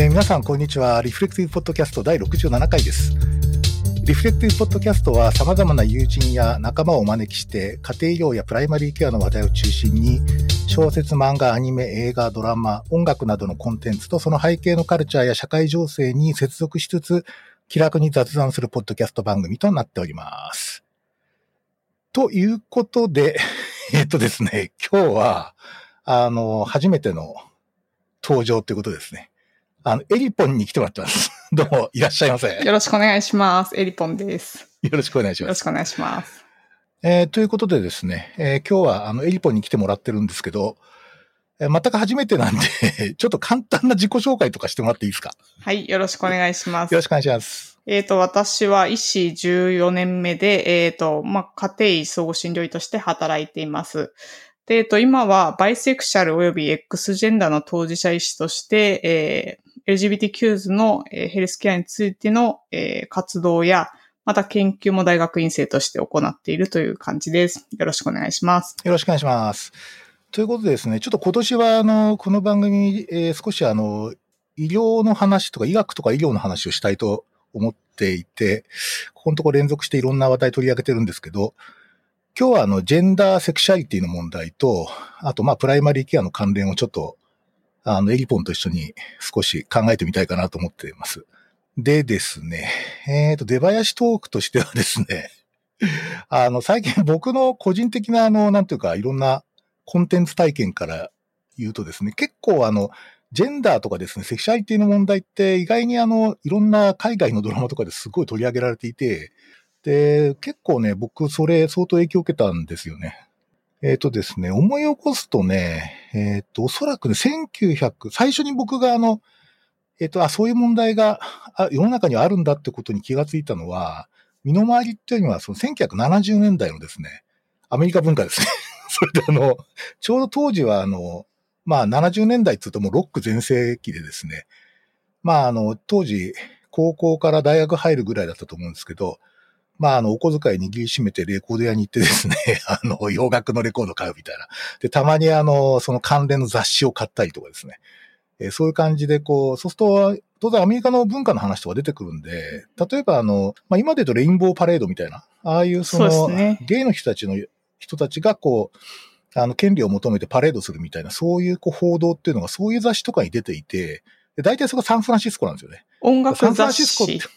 えー皆さん、こんにちは。リフレクティブポッドキャスト第67回です。リフレクティブポッドキャストは様々な友人や仲間をお招きして、家庭医療やプライマリーケアの話題を中心に、小説、漫画、アニメ、映画、ドラマ、音楽などのコンテンツとその背景のカルチャーや社会情勢に接続しつつ、気楽に雑談するポッドキャスト番組となっております。ということで、えっとですね、今日は、あの、初めての登場ということですね。あの、エリポンに来てもらってます。どうも、いらっしゃいませ。よよろしくお願いします。エリポンです。ろしくお願いします。よろしくお願いします。えーということでですね、えー今日はあの、エリポンに来てもらってるんですけど、えー全く初めてなんで、ちょっと簡単な自己紹介とかしてもらっていいですか？はい、よろしくお願いしますよろ。しくお願いします。えっ、と、私は医師14年目で、えっ、と、まあ、家庭医総合診療医として働いています。で、えっ、と、今はバイセクシャル及び X ジェンダーの当事者医師として、えー LGBTQ の、ヘルスケアについての、活動や、また研究も大学院生として行っているという感じです。よろしくお願いします。よろしくお願いします。ということでですね、ちょっと今年はあの、この番組、えー少しあの、医療の話とか医学とか医療の話をしたいと思っていて、ここのところ連続していろんな話題取り上げてるんですけど、今日はあの、ジェンダーセクシャリティの問題と、あとまあ、プライマリーケアの関連をちょっと、あの、エリポンと一緒に少し考えてみたいかなと思っています。でですね、えっ、と、出囃子トークとしてはですね、あの、最近僕の個人的なあの、なんていうか、いろんなコンテンツ体験から言うとですね、結構あの、ジェンダーとかですね、セクシャリティの問題って意外にあの、いろんな海外のドラマとかですごい取り上げられていて、で、結構ね、僕それ相当影響を受けたんですよね。えっ、とですね、思い起こすとね、えっ、と、おそらくね、1900、最初に僕があの、えっ、と、あ、そういう問題があ世の中にはあるんだってことに気がついたのは、身の回りっていうのは、その1970年代のですね、アメリカ文化ですね。それであの、ちょうど当時はあの、まあ70年代って言うともうロック全盛期でですね、まああの、当時、高校から大学入るぐらいだったと思うんですけど、まああの、お小遣い握りしめてレコード屋に行ってですね、あの、洋楽のレコード買うみたいな。で、たまにあの、その関連の雑誌を買ったりとかですね。えーそういう感じでこう、そうすると、当然アメリカの文化の話とか出てくるんで、例えばあの、まあ今で言うとレインボーパレードみたいな、ああいうその、そねゲイの人たちの人たちがこう、あの、権利を求めてパレードするみたいな、そういうこう報道っていうのが、そういう雑誌とかに出ていて、で大体そこサンフランシスコなんですよね。音楽サンフラン雑シスコって誌。、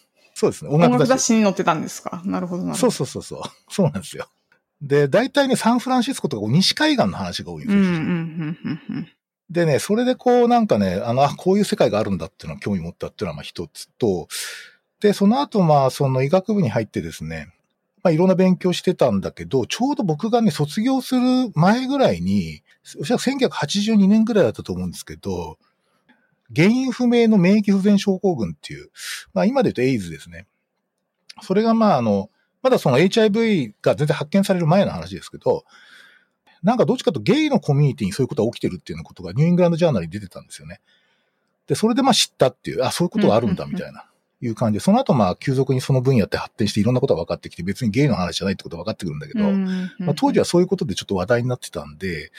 そうですね、音音楽雑誌。誌に載ってたんですか？なるほどなるほど。そうそうそうそう。そうなんですよ。で、大体ね、サンフランシスコとか西海岸の話が多いんですよ。うんうんうんうんうん。でね、それでこうなんかね、あの、あ、こういう世界があるんだっていうのは興味持ったっていうのはまあ一つと、で、その後まあその医学部に入ってですね、まあいろんな勉強してたんだけど、ちょうど僕がね、卒業する前ぐらいに、おそらく1982年ぐらいだったと思うんですけど、原因不明の免疫不全症候群っていう、まあ今で言うとエイズですね。それがまああの、まだその HIV が全然発見される前の話ですけど、なんかどっちかとゲイのコミュニティにそういうことが起きてるっていうことがニューイングランドジャーナルに出てたんですよね。で、それでまあ知ったっていう、あ、そういうことがあるんだみたいな、いう感じで、その後まあ急速にその分野って発展していろんなことが分かってきて、別にゲイの話じゃないってことが分かってくるんだけど、まあ、当時はそういうことでちょっと話題になってたんで、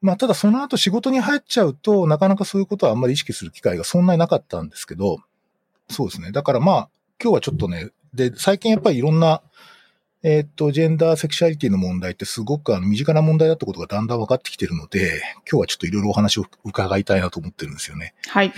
まあただその後仕事に入っちゃうと、なかなかそういうことはあんまり意識する機会がそんなになかったんですけど、そうですね。だからまあ、今日はちょっとね、で、最近やっぱりいろんな、えーっと、ジェンダーセクシャリティの問題ってすごくあの身近な問題だってことがだんだん分かってきてるので、今日はちょっといろいろお話を伺いたいなと思ってるんですよね。はい。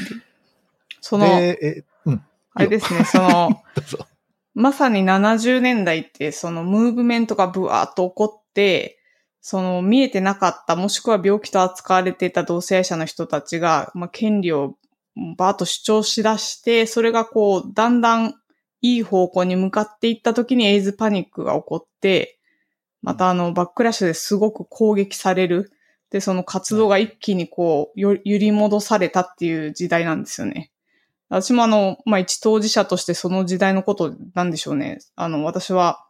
その、で、え、うん、あれですね、その。まさに70年代って、そのムーブメントがブワーっと起こって、その見えてなかった、もしくは病気と扱われていた同性者の人たちが、まあ、権利をバーッと主張しだして、それがこう、だんだんいい方向に向かっていった時にエイズパニックが起こって、またあの、バックラッシュですごく攻撃される。で、その活動が一気にこう、揺り戻されたっていう時代なんですよね。私もあの、まあ、一当事者としてその時代のことなんでしょうね。あの、私は、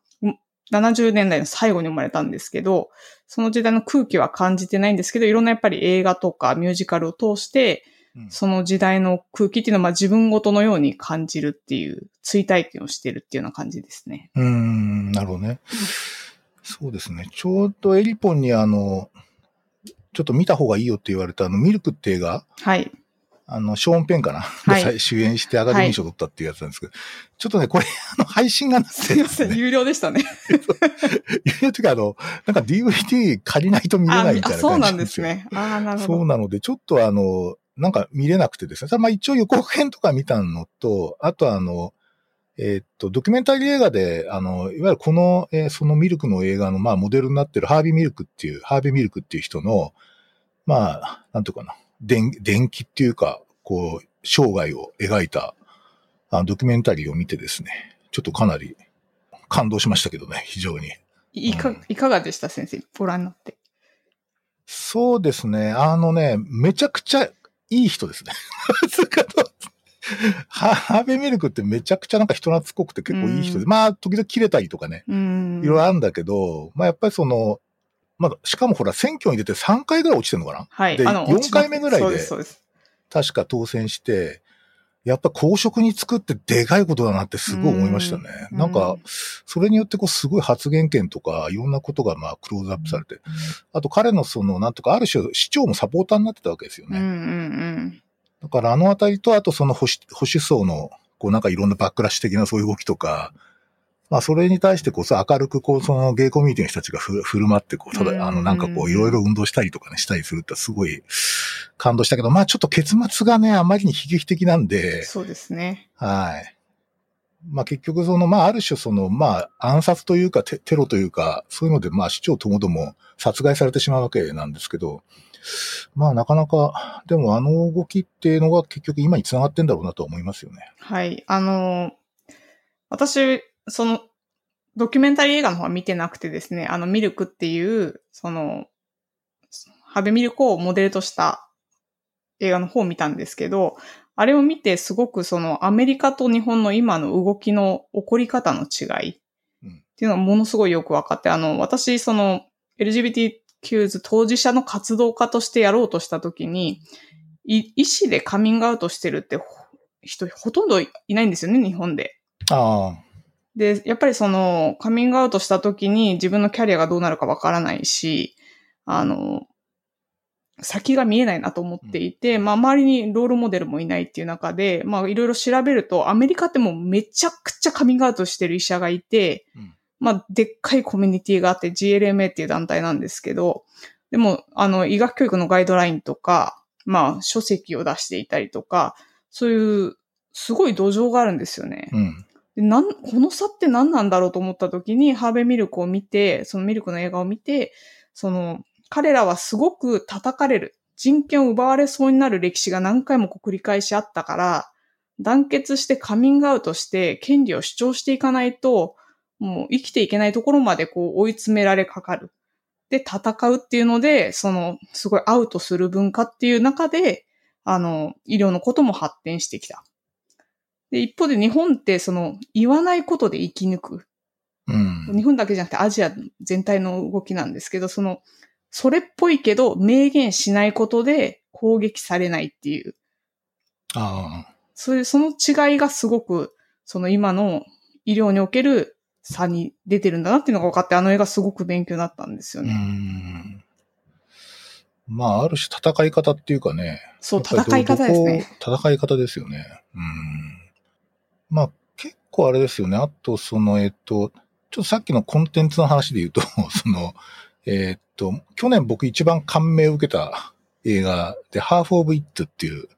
70年代の最後に生まれたんですけど、その時代の空気は感じてないんですけど、いろんなやっぱり映画とかミュージカルを通して、うんその時代の空気っていうのはまあ自分ごとのように感じるっていう、追体験をしてるっていうような感じですね。うーん、なるほどね。そうですね。ちょうどエリポンにあの、ちょっと見た方がいいよって言われたあの、ミルクって映画、はい。あの、ショーン・ペンかな、はいが主演してアカデミー賞取ったっていうやつなんですけど、ちょっとね、これ、あの、配信がなくすいません、有料でしたね。いや、てかあの、なんか DVD 借りないと見れあないみたいなあそうな。んですね。ああ、なるほど。そうなので、ちょっとあの、なんか見れなくてですね。ただまあ一応予告編とか見たのと、あとあの、えーっと、ドキュメンタリー映画で、あの、いわゆるこの、えーそのミルクの映画の、まあ、モデルになってるハービーミルクっていう、ハービーミルクっていう人の、まあ、なんていうかな、電、電気っていうか、こう、生涯を描いた、あのドキュメンタリーを見てですね、ちょっとかなり感動しましたけどね、非常に。いか、いかがでした先生？ご覧になって。そうですね。あのね、めちゃくちゃいい人ですね。ハハーベイミルクってめちゃくちゃなんか人懐っこくて結構いい人で、うまあ、時々切れたりとかね、うん。いろいろあるんだけど、まあやっぱりその、まあ、しかもほら、選挙に出て3回ぐらい落ちてるのかな？はい。であの、4落ちます回目ぐらいでそうです、そうです。確か当選して、やっぱ公職に就くってでかいことだなってすごい思いましたね。うんなんか、それによってこうすごい発言権とかいろんなことがまあクローズアップされて、あと彼のそのなんとかある種市長もサポーターになってたわけですよね。うんうんだからあのあたりと、あとその保守保守層の、こうなんかいろんなバックラッシュ的なそういう動きとか、まあそれに対してこうさ、明るくこうそのゲイコミュニティの人たちがふ振る舞ってこう、たうんだ、あのなんかこういろいろ運動したりとかね、したりするってすごい感動したけど、まあちょっと結末がね、あまりに悲劇的なん。で、そうですね。はい。まあ結局その、まあある種その、まあ暗殺というかテテロというか、そういうのでまあ市長ともども殺害されてしまうわけなんですけど、まあなかなか、でもあの動きっていうのが結局今につながってんだろうなと思いますよね。はい。あの、私、その、ドキュメンタリー映画の方は見てなくてですね、あの、ミルクっていう、その、ハベミルクをモデルとした映画の方を見たんですけど、あれを見てすごくそのアメリカと日本の今の動きの起こり方の違いっていうのがものすごいよく分かって、あの、私、その LGBTQs 当事者の活動家としてやろうとしたときに、医師でカミングアウトしてるって人ほとんどいないんですよね、日本で。ああ、で、やっぱりその、カミングアウトした時に自分のキャリアがどうなるかわからないし、あの、先が見えないなと思っていて、まあ周りにロールモデルもいないっていう中で、まあいろいろ調べると、アメリカってもうめちゃくちゃカミングアウトしてる医者がいて、うんまあでっかいコミュニティがあって GLMA っていう団体なんですけど、でも、あの、医学教育のガイドラインとか、まあ書籍を出していたりとか、そういう、すごい土壌があるんですよね。うん。でなん、この差って何なんだろうと思った時に、ハーベミルクを見て、そのミルクの映画を見て、その、彼らはすごく叩かれる。人権を奪われそうになる歴史が何回も繰り返しあったから、団結してカミングアウトして権利を主張していかないと、もう生きていけないところまでこう追い詰められかかる。で、戦うっていうので、その、すごいアウトする文化っていう中で、あの、医療のことも発展してきた。で、一方で日本ってその、言わないことで生き抜く。うん。日本だけじゃなくてアジア全体の動きなんですけど、その、それっぽいけど明言しないことで攻撃されないっていう、ああ。そういうその違いがすごく、その今の医療における差に出てるんだなっていうのが分かって、あの映画すごく勉強になったんですようね。ん。まあ、ある種戦い方っていうかね。そう、戦い方ですね。戦い方ですよね。うん。まあ、結構あれですよね。あと、その、えっと、ちょっとさっきのコンテンツの話で言うと、その、えっと、去年僕一番感銘を受けた映画で、ハーフ・オブ・イットっていう、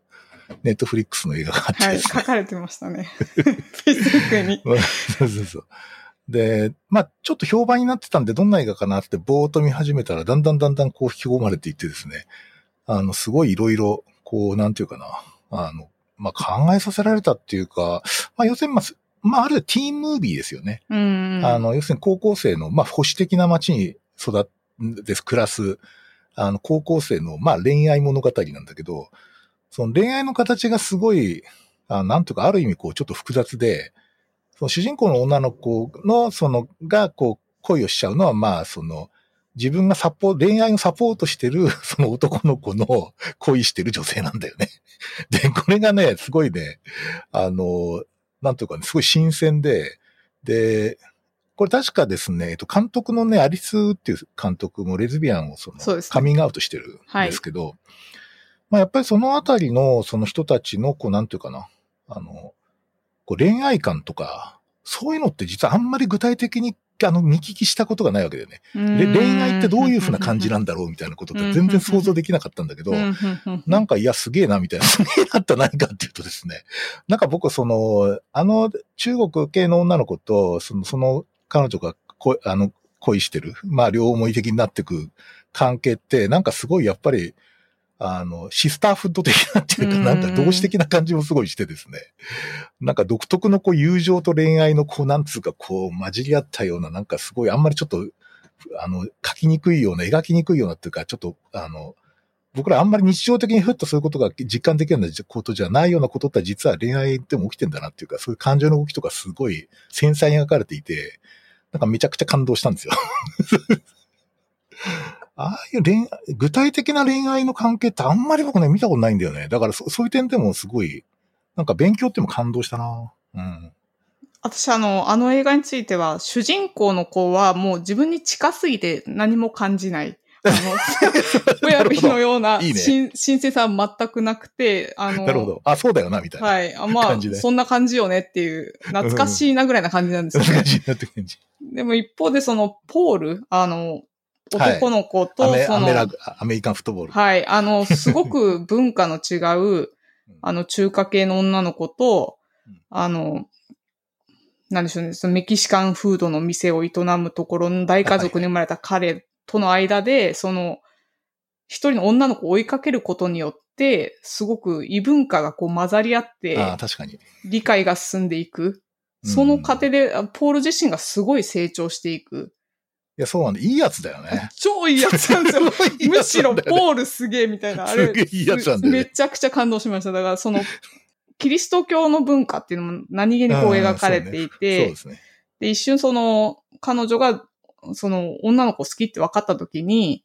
ネットフリックスの映画があってはい。書かれてましたね。Facebook に。そうそうそう。で、まあ、ちょっと評判になってたんで、どんな映画かなってぼーっと見始めたら、だんだんだんだんこう引き込まれていってですね、あの、すごいいろいろ、こう、なんていうかな、あの、まあ、考えさせられたっていうか、まあ、要するに、まあ、すまあ、あるいはティーンムービーですよね。うん。あの、要するに高校生の、まあ、保守的な街に育って暮らす、あの、高校生の、まあ、恋愛物語なんだけど、その恋愛の形がすごい、あなんとか、ある意味、こう、ちょっと複雑で、その主人公の女の子の、その、が、こう、恋をしちゃうのは、まあ、その、自分がサポート、恋愛をサポートしてる、その男の子の恋してる女性なんだよね。で、これがね、すごいね、あの、なんというかね、すごい新鮮で、で、これ確かですね、えっと、監督のね、アリスっていう監督もレズビアンをその、そねカミングアウトしてるんですけど、まあやっぱりそのあたりのその人たちの、こうなんていうかな、あの、こう恋愛観とか、そういうのって実はあんまり具体的にあの見聞きしたことがないわけだよね。で恋愛ってどういうふうな感じなんだろうみたいなことって全然想像できなかったんだけど、なんかいやすげえなみたいな、すげえなって何かっていうとですね、なんか僕その、あの中国系の女の子と、その、その彼女がこあの恋してる、まあ両思い的になってく関係って、なんかすごいやっぱり、あの、シスターフッド的なっていうか、なんか同志的な感じもすごいしてですね。なんか独特のこう友情と恋愛のこう、なんつうかこう混じり合ったような、なんかすごいあんまりちょっと、あの、書きにくいような、描きにくいようなっていうか、ちょっと、あの、僕らあんまり日常的にふっとそういうことが実感できるようなことじゃないようなことって実は恋愛でも起きてんだなっていうか、そういう感情の動きとかすごい繊細に描かれていて、なんかめちゃくちゃ感動したんですよ。ああいう恋愛、具体的な恋愛の関係ってあんまり僕ね、見たことないんだよね。だからそそういう点でもすごい、なんか勉強っても感動したなうん。私あの、あの映画については、主人公の子はもう自分に近すぎて何も感じない。あの、親日のような、新鮮さは全くなくて、あの、なるほど。あ、そうだよな、みたいな。はい。あまあ、そんな感じよねっていう、懐かしいなぐらいな感じなんですよね。懐かしいなって感じ。でも一方でその、ポール、あの、男の子と、はい、そのアメリカンフットボール。はい。あの、すごく文化の違う、あの、中華系の女の子と、あの、なんでしょうね、そのメキシカンフードの店を営むところの大家族に生まれた彼との間で、その、一人の女の子を追いかけることによって、すごく異文化がこう混ざり合って、あ確かに。理解が進んでいく。その過程で、ポール自身がすごい成長していく。いや、そうなんだ。いいやつだよね。超いいやつなんですよ。いいむしろ、ポールすげえみたいな。あれ、すげえいいやつなんだよ、ね、めちゃくちゃ感動しました。だから、その、キリスト教の文化っていうのも何気にこう描かれていて、そうですね。で、一瞬その、彼女が、その、女の子好きって分かった時に、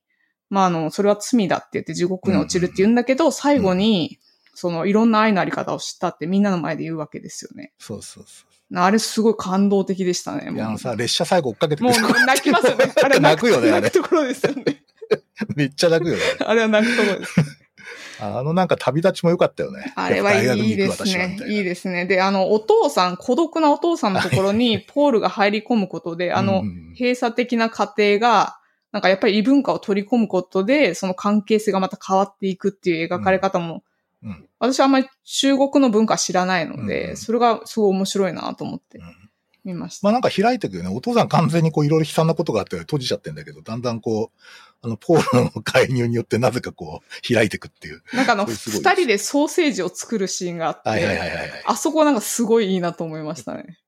まあ、あの、それは罪だって言って地獄に落ちるって言うんだけど、最後に、その、いろんな愛のあり方を知ったってみんなの前で言うわけですよね。そうそうそう。あれすごい感動的でしたね。いや、あのさ、列車最後追っかけてもう泣きますよね。あ れ泣くよね、あれ。泣くところですよね。めっちゃ泣くよね。あれは泣くところです。あのなんか旅立ちも良かったよね。あれはいいですね。いいですね。で、あの、お父さん、孤独なお父さんのところにポールが入り込むことで、あの、閉鎖的な家庭が、なんかやっぱり異文化を取り込むことで、その関係性がまた変わっていくっていう描かれ方もうん、私はあんまり中国の文化知らないので、うん、それがすごい面白いなと思って見ました。まあなんか開いてくよね。お父さん完全にこういろいろ悲惨なことがあって閉じちゃってんだけど、だんだんこう、あの、ポールの介入によってなぜかこう、開いてくっていう。なんかあの、二人でソーセージを作るシーンがあって、はいはいはいはい、あそこなんかすごいいいなと思いましたね。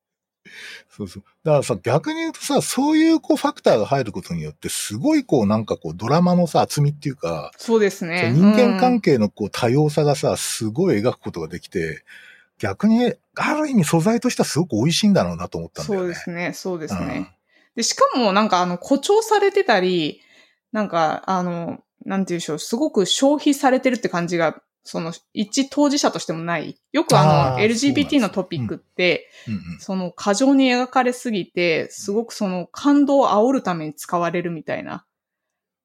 そうそう。だからさ、逆に言うとさ、そういうこうファクターが入ることによって、すごいこうなんかこうドラマのさ、厚みっていうか、そうですね。人間関係のこう多様さがさ、すごい描くことができて、逆に、ある意味素材としてはすごく美味しいんだろうなと思ったんだよね。そうですね、そうですね。うん、で、しかもなんかあの、誇張されてたり、なんかあの、なんていうんでしょう、すごく消費されてるって感じがその、一当事者としてもない。よくあの、LGBT のトピックって、その、過剰に描かれすぎて、すごくその、感動を煽るために使われるみたいな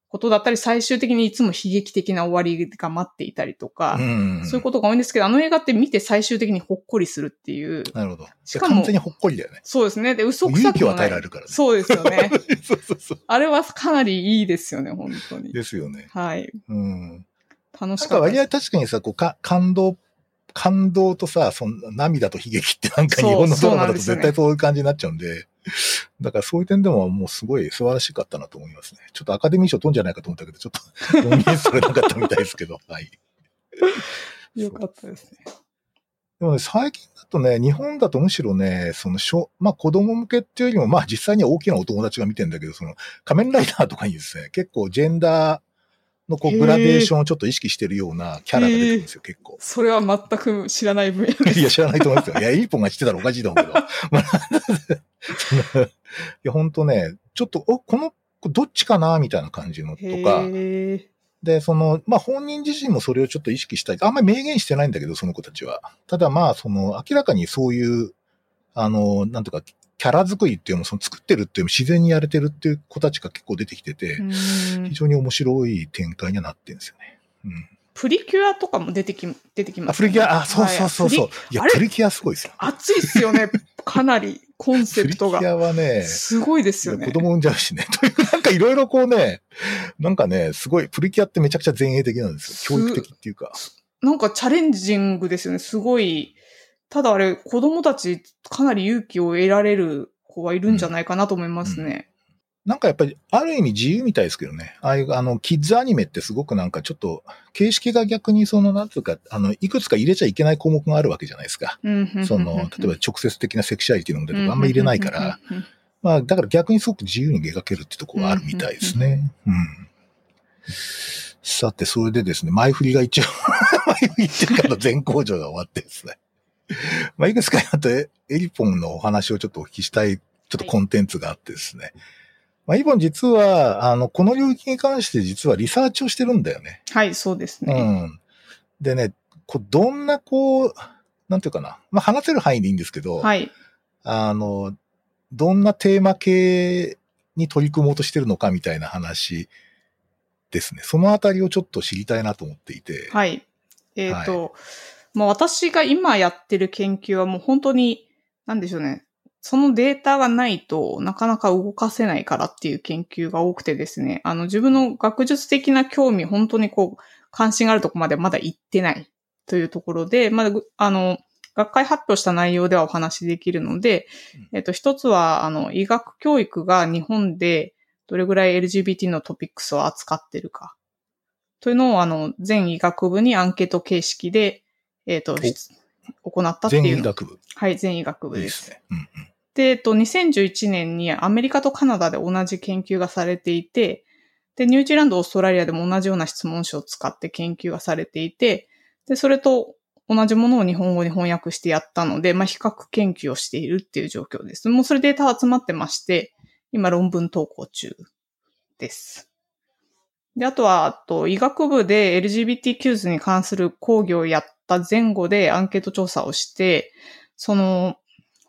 ことだったり、最終的にいつも悲劇的な終わりが待っていたりとか、そういうことが多いんですけど、あの映画って見て最終的にほっこりするっていう。なるほど。しかも、完全にほっこりだよね。そうですね。で、嘘くさく勇気を与えられるからね。そうですよね。そうそうそう。あれはかなりいいですよね、本当に。ですよね。はい。うん。楽しかった。割合確かにさ、こうか、感動、感動とさ、その涙と悲劇ってなんか日本のドラマだと絶対そういう感じになっちゃうんで、だからそういう点でももうすごい素晴らしかったなと思いますね。ちょっとアカデミー賞取んじゃないかと思ったけど、ちょっとノミネートさ れなかったみたいですけど、はい。よかったですね。でもね、最近だとね、日本だとむしろね、その、小、まあ子供向けっていうよりも、まあ実際には大きなお友達が見てんだけど、その、仮面ライダーとかにですね、結構ジェンダー、のこうグラデーションをちょっと意識してるようなキャラが出てくるんですよ、結構。それは全く知らない分野です。いや、知らないと思いますよ。いや、イーポンが知ってたらおかしいと思うけど。いや、ほんとね、ちょっと、お、この、どっちかなみたいな感じのとか。で、その、まあ、本人自身もそれをちょっと意識したい。あんまり明言してないんだけど、その子たちは。ただまあ、その、明らかにそういう、あの、なんていうか、キャラ作りっていうのも、その作ってるっていうのも自然にやれてるっていう子たちが結構出てきてて、非常に面白い展開にはなってるんですよね。うん。プリキュアとかも出てき、出てきまあ、す、プリキュア、あ、そうそうそうそう。いやプリキュアすごいですよ。熱いっすよね。かなり、コンセプリキプトが。ュアはね、すごいですよね。子供産んじゃうしね。という、なんかいろいろこうね、なんかね、すごい、プリキュアってめちゃくちゃ前衛的なんですすよ。教育的っていうか。なんかチャレンジングですよね。すごい。ただあれ、子供たちかなり勇気を得られる子はいるんじゃないかなと思いますね。なんかやっぱり、ある意味自由みたいですけどね。ああいう、あの、キッズアニメってすごくなんかちょっと、形式が逆にその、なんつうか、あの、いくつか入れちゃいけない項目があるわけじゃないですか。うんうんその、例えば直接的なセクシュアリティの問題とかあんまり入れないから、。うんうんうんまあ、だから逆にすごく自由に描けるってところがあるみたいですね。うん。さて、それでですね、前振りが一応、前振りっていうか、全工場が終わってですね。まあ、いくつかあと、エエリポンのお話をちょっとお聞きしたい、ちょっとコンテンツがあってですね。まあ、エリポン実は、あの、この領域に関して実はリサーチをしてるんだよね。はい、そうですうね。ん。でね、こうどんなこう、なんていうかな。まあ、話せる範囲でいいんですけど、はい。あの、どんなテーマ系に取り組もうとしてるのかみたいな話ですね。そのあたりをちょっと知りたいなと思っていて。はい。えっ、と、まあ私が今やってる研究はもう本当に、なんでしょうね。そのデータがないとなかなか動かせないからっていう研究が多くてですね。あの自分の学術的な興味、本当にこう、関心があるところまでまだ行ってないというところで、まだぐ、あの、学会発表した内容ではお話しできるので、えっと、一つは、あの、医学教育が日本でどれぐらい LGBT のトピックスを扱ってるか。というのを、あの、全医学部にアンケート形式で、えっ、と、し行ったって全いうの。医学部。はい、全医学い部で。いですすね。うんうん。で、えっと、2011年にアメリカとカナダで同じ研究がされていて、で、ニュージーランド、オーストラリアでも同じような質問紙を使って研究がされていて、で、それと同じものを日本語に翻訳してやったので、まあ、比較研究をしているっていう状況です。もうそれデータ集まってまして、今論文投稿中です。で、あとは、あと、医学部で LGBTQ に関する講義をやった前後でアンケート調査をして、その、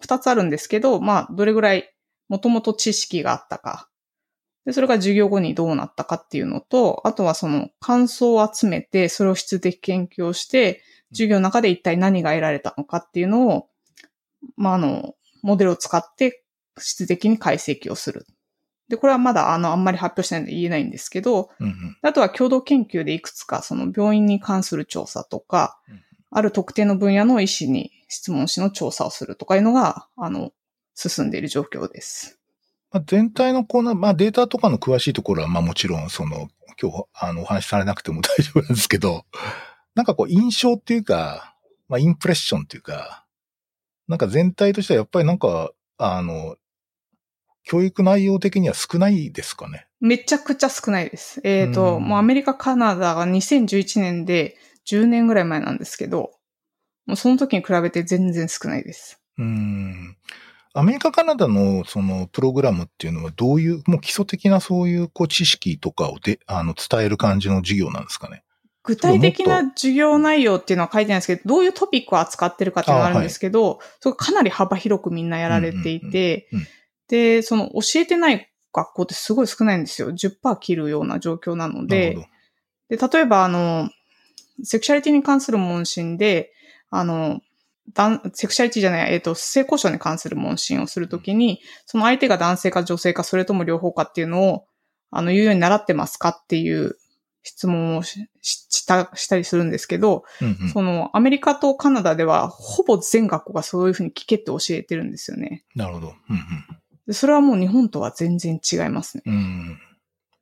二つあるんですけど、まあ、どれぐらいもともと知識があったか。で、それが授業後にどうなったかっていうのと、あとはその感想を集めて、それを質的研究をして、授業の中で一体何が得られたのかっていうのを、まあ、あの、モデルを使って質的に解析をする。で、これはまだあの、あんまり発表してないので言えないんですけど、うんうん。あとは共同研究でいくつかその病院に関する調査とかうん、ある特定の分野の医師に質問しの調査をするとかいうのが、あの、進んでいる状況です。まあ、全体のこの、まあ、データとかの詳しいところは、まあもちろん、その、今日、あの、お話しされなくても 大丈夫なんですけど、なんかこう、印象っていうか、まあ、インプレッションっていうか、なんか全体としてはやっぱりなんか、あの、教育内容的には少ないですかね？めちゃくちゃ少ないです。えっ、と、うんもうアメリカ、カナダが2011年で10年ぐらい前なんですけど、もうその時に比べて全然少ないです。うーん。アメリカ、カナダのそのプログラムっていうのはどういう、もう基礎的なそういうこう知識とかをで、あの、伝える感じの授業なんですかね？具体的な授業内容っていうのは書いてないんですけど、どういうトピックを扱ってるかっていうのがあるんですけど、それかなり幅広くみんなやられていてで、その教えてない学校ってすごい少ないんですよ。10%切るような状況なので。で、例えばあの、セクシャリティに関する問診で、あの、セクシャリティじゃない、えっ、と、性交渉に関する問診をするときに、その相手が男性か女性か、それとも両方かっていうのを、あの、言うように習ってますかっていう質問をしした、したりするんですけど、うんうんその、アメリカとカナダでは、ほぼ全学校がそういうふうに聞けって教えてるんですよね。なるほど。うんでそれはもう日本とは全然違いますね。うん。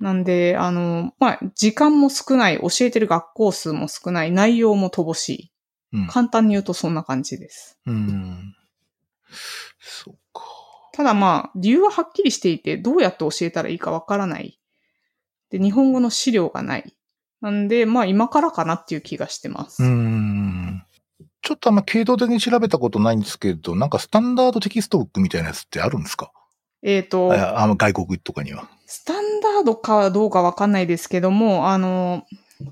うん。なんで、あの、まあ、時間も少ない、教えてる学校数も少ない、内容も乏しい。うん。簡単に言うとそんな感じです。うん。そうか。ただまあ、理由ははっきりしていて、どうやって教えたらいいかわからない。で、日本語の資料がない。なんで、まあ今からかなっていう気がしてます。うーん。ちょっとあんま系統的に調べたことないんですけど、なんかスタンダードテキストブックみたいなやつってあるんですか？えっ、と、ああの外国とかには。スタンダードかどうかわかんないですけども、あの、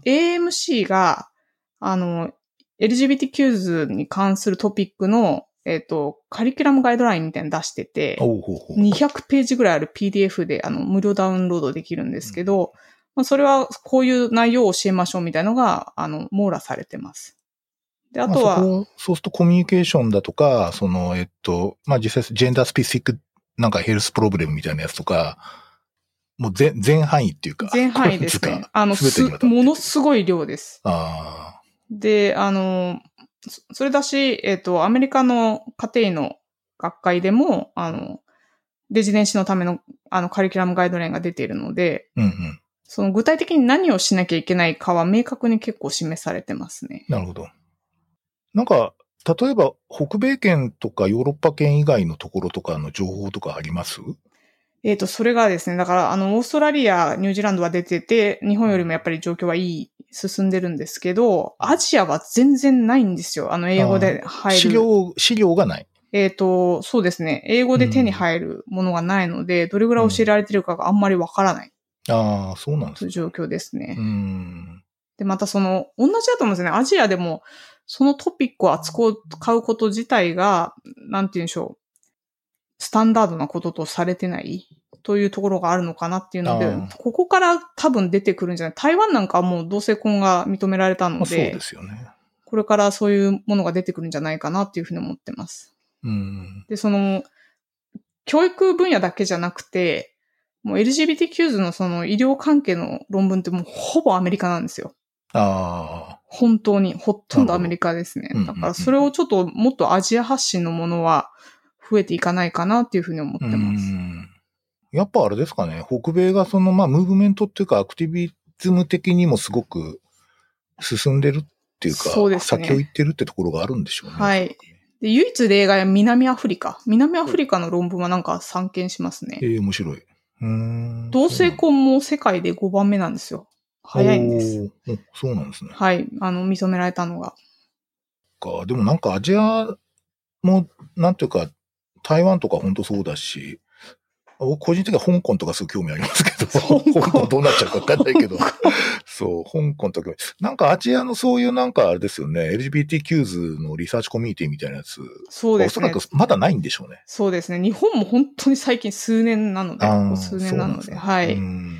AMC が、あの、LGBTQ に関するトピックの、えっ、と、カリキュラムガイドラインみたいなの出してて、おうほうほう。200ページぐらいある PDF で、あの、無料ダウンロードできるんですけど、まあ、それはこういう内容を教えましょうみたいのが、あの、網羅されてます。で、あとは、まあそこそうするとコミュニケーションだとか、その、えっと、まあ実際ジェンダースペシフィックなんかヘルスプロブレムみたいなやつとか、もう全、全範囲っていうか。全範囲です。ねあの、すものすごい量です。あで、あの、そそれだし、えっ、と、アメリカの家庭医の学会でも、あの、レジデンシのための、あの、カリキュラムガイドラインが出ているので、あ、うんうん。その具体的に何をしなきゃいけないかは明確に結構示されてますね。なるほど。なんか、例えば、北米圏とかヨーロッパ圏以外のところとかの情報とかあります？えっ、と、それがですね、だから、あの、オーストラリア、ニュージーランドは出てて、日本よりもやっぱり状況はいい、進んでるんですけど、アジアは全然ないんですよ。あの、英語で入る。資料、資料がない。えっ、と、そうですね。英語で手に入るものがないので、どれぐらい教えられてるかがあんまりわからないああ、そうなんですね。という状況ですね。うん。で、またその、同じだと思うんですよね。アジアでも、そのトピックを扱うこと自体が、なんて言うんでしょう。スタンダードなこととされてないというところがあるのかなっていうのでここから多分出てくるんじゃない台湾なんかはもう同性婚が認められたのまあ、そうでで、すよね。これからそういうものが出てくるんじゃないかなっていうふうに思ってます。うん。で、その、教育分野だけじゃなくて、もう LGBTQ のその医療関係の論文ってもうほぼアメリカなんですよ。ああ、本当に、ほとんどアメリカですねだからそれをちょっともっとアジア発信のものは増えていかないかなっていうふうに思ってうます。ん。やっぱあれですかね。北米がその、まあ、ムーブメントっていうか、アクティビズム的にもすごく進んでるっていうか、そうですね先を行ってるってところがあるんでしょうね。はいで、唯一例外は南アフリカ。南アフリカの論文はなんか散見しますね。ええ面白い。うーん。同性婚も世界で5番目なんですよ。早いんです。おー。おそうなんですね。はい。あの、認められたのが。か。でもなんかアジアも、なんていうか、台湾とか本当そうだし、僕個人的には香港とかすごい興味ありますけど、香港どうなっちゃうかわかんないけど、そう、香港とか、なんかアジアのそういうなんかあれですよね、LGBTQs のリサーチコミュニティみたいなやつ、そうですねおそらく。まだないんでしょうね。そうですね。日本も本当に最近数年なので、数年なので。ではい。うん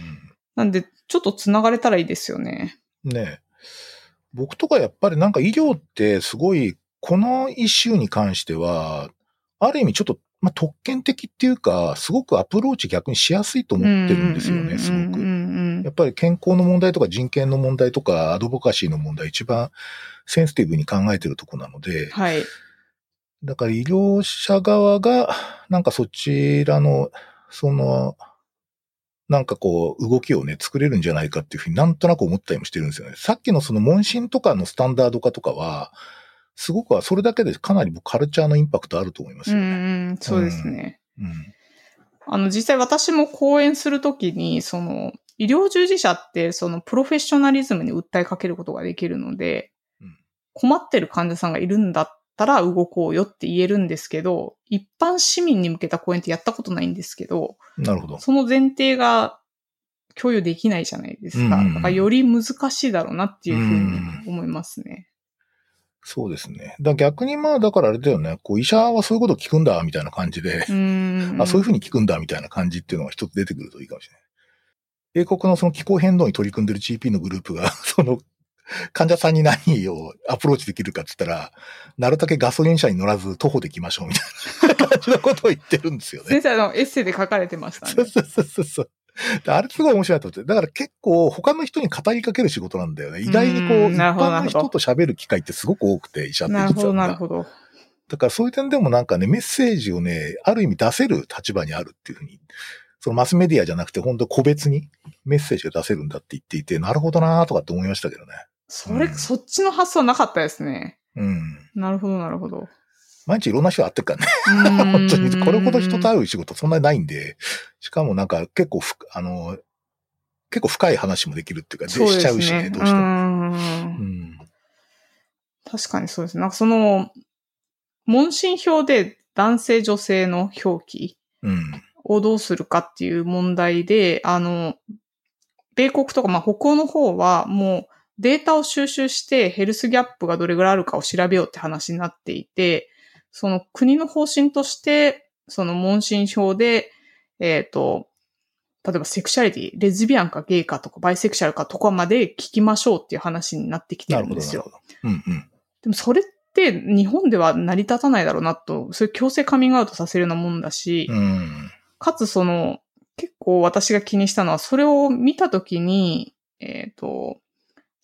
なんで、ちょっと繋がれたらいいですよね。ねえ僕とかやっぱりなんか医療ってすごい、このイシューに関しては、ある意味ちょっと、まあ、特権的っていうか、すごくアプローチ逆にしやすいと思ってるんですよね、すごく。やっぱり健康の問題とか人権の問題とかアドボカシーの問題一番センシティブに考えてるとこなので、はい。だから医療者側がなんかそちらの、その、なんかこう動きをね、作れるんじゃないかっていうふうになんとなく思ったりもしてるんですよね。さっきのその問診とかのスタンダード化とかは、すごくはそれだけでかなり僕カルチャーのインパクトあると思いますうんよね。うん、そうですね。うん。あの、実際私も講演するときに、その、医療従事者って、その、プロフェッショナリズムに訴えかけることができるのでうん、困ってる患者さんがいるんだったら動こうよって言えるんですけど、一般市民に向けた講演ってやったことないんですけど、なるほど。その前提が共有できないじゃないですか。うんうんうんだからより難しいだろうなっていうふうに思いますね。そうですね。だ逆にまあ、だからあれだよね、こう医者はそういうこと聞くんだ、みたいな感じで、うん。あ、そういうふうに聞くんだ、みたいな感じっていうのが一つ出てくるといいかもしれない。英国のその気候変動に取り組んでる GP のグループが、その、患者さんに何をアプローチできるかって言ったら、なるだけガソリン車に乗らず徒歩で行きましょうみたいな感じのことを言ってるんですよね。先生、あの、エッセイで書かれてましたね。そうそうそうそうそう。であれすごい面白いなと思って。だから結構他の人に語りかける仕事なんだよね。意外にこう、うん一般の人と喋る機会ってすごく多くて、医者ってなるほど、実は。なるほど。だからそういう点でもなんかね、メッセージをね、ある意味出せる立場にあるっていうふうに、そのマスメディアじゃなくて本当個別にメッセージが出せるんだって言っていて、なるほどなーとかって思いましたけどね。それ、うんそっちの発想なかったですね。うん。なるほど、なるほど。毎日いろんな人会ってるからね。本本当に。これほど人と会う仕事そんなにないんで、しかもなんか結構ふ、あの、結構深い話もできるっていうか、でそうしちゃうしね。どうしても。うんうん。確かにそうですね。なんかその、問診票で男性女性の表記うん。をどうするかっていう問題で、あの、米国とか、まあ、北欧の方はもうデータを収集してヘルスギャップがどれぐらいあるかを調べようって話になっていて、その国の方針として、その問診票で、えっ、と、例えばセクシャリティ、レズビアンかゲイかとかバイセクシャルかとかまで聞きましょうっていう話になってきてなるんですよ。うんうん。でもそれって日本では成り立たないだろうなと、そういう強制カミングアウトさせるようなもんだし、うん。かつその、結構私が気にしたのは、それを見たときに、えっ、と、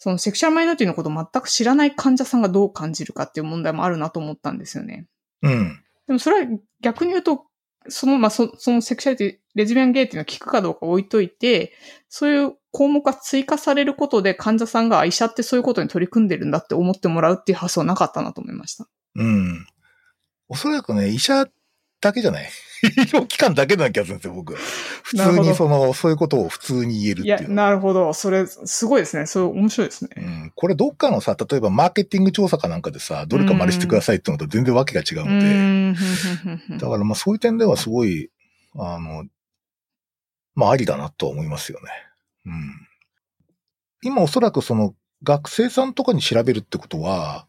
そのセクシャルマイノリティのことを全く知らない患者さんがどう感じるかっていう問題もあるなと思ったんですよね。うん。でもそれは逆に言うと、その、まあ、そそのセクシャリティ、レズビアンゲイっていうのを聞くかどうか置いといて、そういう項目が追加されることで患者さんがあ医者ってそういうことに取り組んでるんだって思ってもらうっていう発想なかったなと思いました。うん。おそらくね、医者だけじゃない。医療機関だけな気がするんですよ、僕。普通にその、そういうことを普通に言えるっいや、ていう。なるほど。それ、すごいですね。それ面白いですね。うん、これどっかのさ、例えばマーケティング調査かなんかでさ、どれか真似してくださいってのと全然わけが違ううので、だからまあそういう点ではすごい、あの、まあありだなとは思いますよね。うん。今おそらくその学生さんとかに調べるってことは、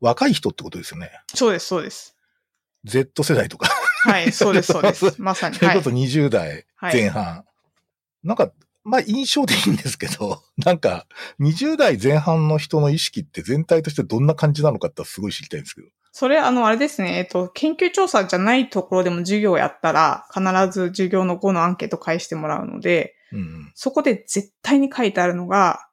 若い人ってことですよね。そうです、そうです。Z 世代とか。はい、そうです、そうです。まさに。はいそれこ。そ20代はい前半。なんか、まあ印象でいいんですけど、なんか20代前半の人の意識って全体としてどんな感じなのかってすごい知りたいんですけど。それ、あの、あれですね、えっと、研究調査じゃないところでも授業をやったら、必ず授業の後のアンケート返してもらうので、うんそこで絶対に書いてあるのが、うん。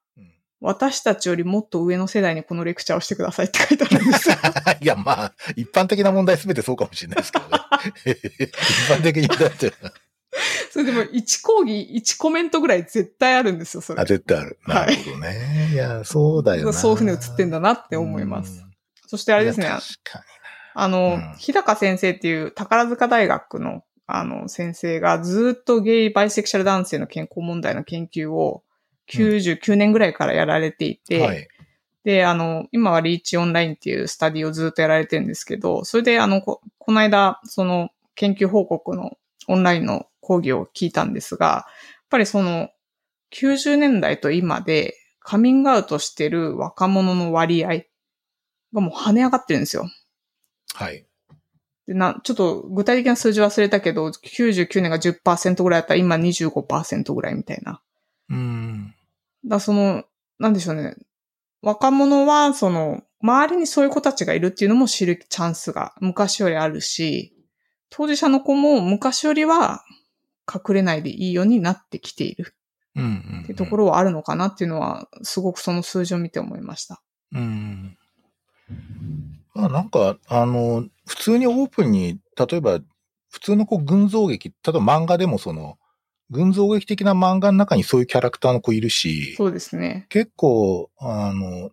私たちよりもっと上の世代にこのレクチャーをしてくださいって書いてあるんですよ。いや、まあ、一般的な問題すべてそうかもしれないですけどね。一般的にだって、それでも1講義、1コメントぐらい絶対あるんですよ、それあ、。絶対ある。なるほどね。いや、そうだよな。そういうふうに映ってんだなって思います。そしてあれですねあの、うん日高先生っていう宝塚大学のあの先生がずっとゲイバイセクシャル男性の健康問題の研究を99年ぐらいからやられていて、に。はい。で、あの、今はリーチオンラインっていうスタディをずっとやられてるんですけど、それであの、ここの間、その研究報告のオンラインの講義を聞いたんですが、やっぱりその90年代と今でカミングアウトしてる若者の割合がもう跳ね上がってるんですよ。はい。でな、ちょっと具体的な数字忘れたけど、99年が10%ぐらいだったら今25%ぐらいみたいな。うん。だその、なんでしょうね。若者は、その、周りにそういう子たちがいるっていうのも知るチャンスが昔よりあるし、当事者の子も昔よりは隠れないでいいようになってきているうんうん。っていうところはあるのかなっていうのは、すごくその数字を見て思いました。うん。まあなんか、あの、普通にオープンに、例えば、普通のこう群像劇、例えば漫画でもその、群像劇的な漫画の中にそういうキャラクターの子いるし、そうですね。結構、あの、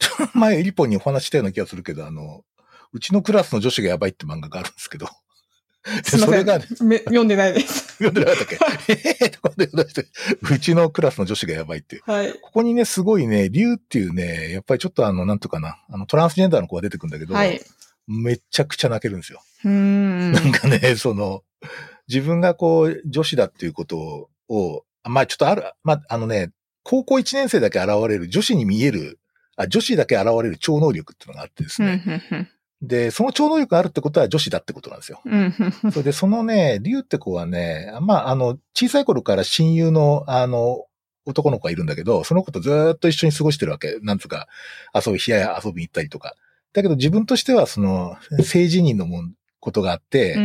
前エリポンにお話ししたような気がするけど、あの、うちのクラスの女子がやばいって漫画があるんですけど、すいません。それがねめ読んでないです。読んでなかったっけ？ええとかで出して、うちのクラスの女子がやばいって。はい。ここにね、すごいね、竜っていうね、やっぱりちょっとあの、なんとかな、あの、トランスジェンダーの子が出てくるんだけど、はい。めちゃくちゃ泣けるんですよ。うーん。なんかね、その、自分がこう、女子だっていうことを、まあちょっとある、まああのね、高校1年生だけ現れる、女子に見える、あ女子だけ現れる超能力っていうのがあってですうんね。で、その超能力があるってことは女子だってことなんですよ。それで、そのね、竜って子はね、まあ、あの、小さい頃から親友の、あの、男の子がいるんだけど、その子とずーっと一緒に過ごしてるわけ。なんつうか、遊び、部屋遊びに行ったりとか。だけど自分としては、その、性自認のもん、ことがあって、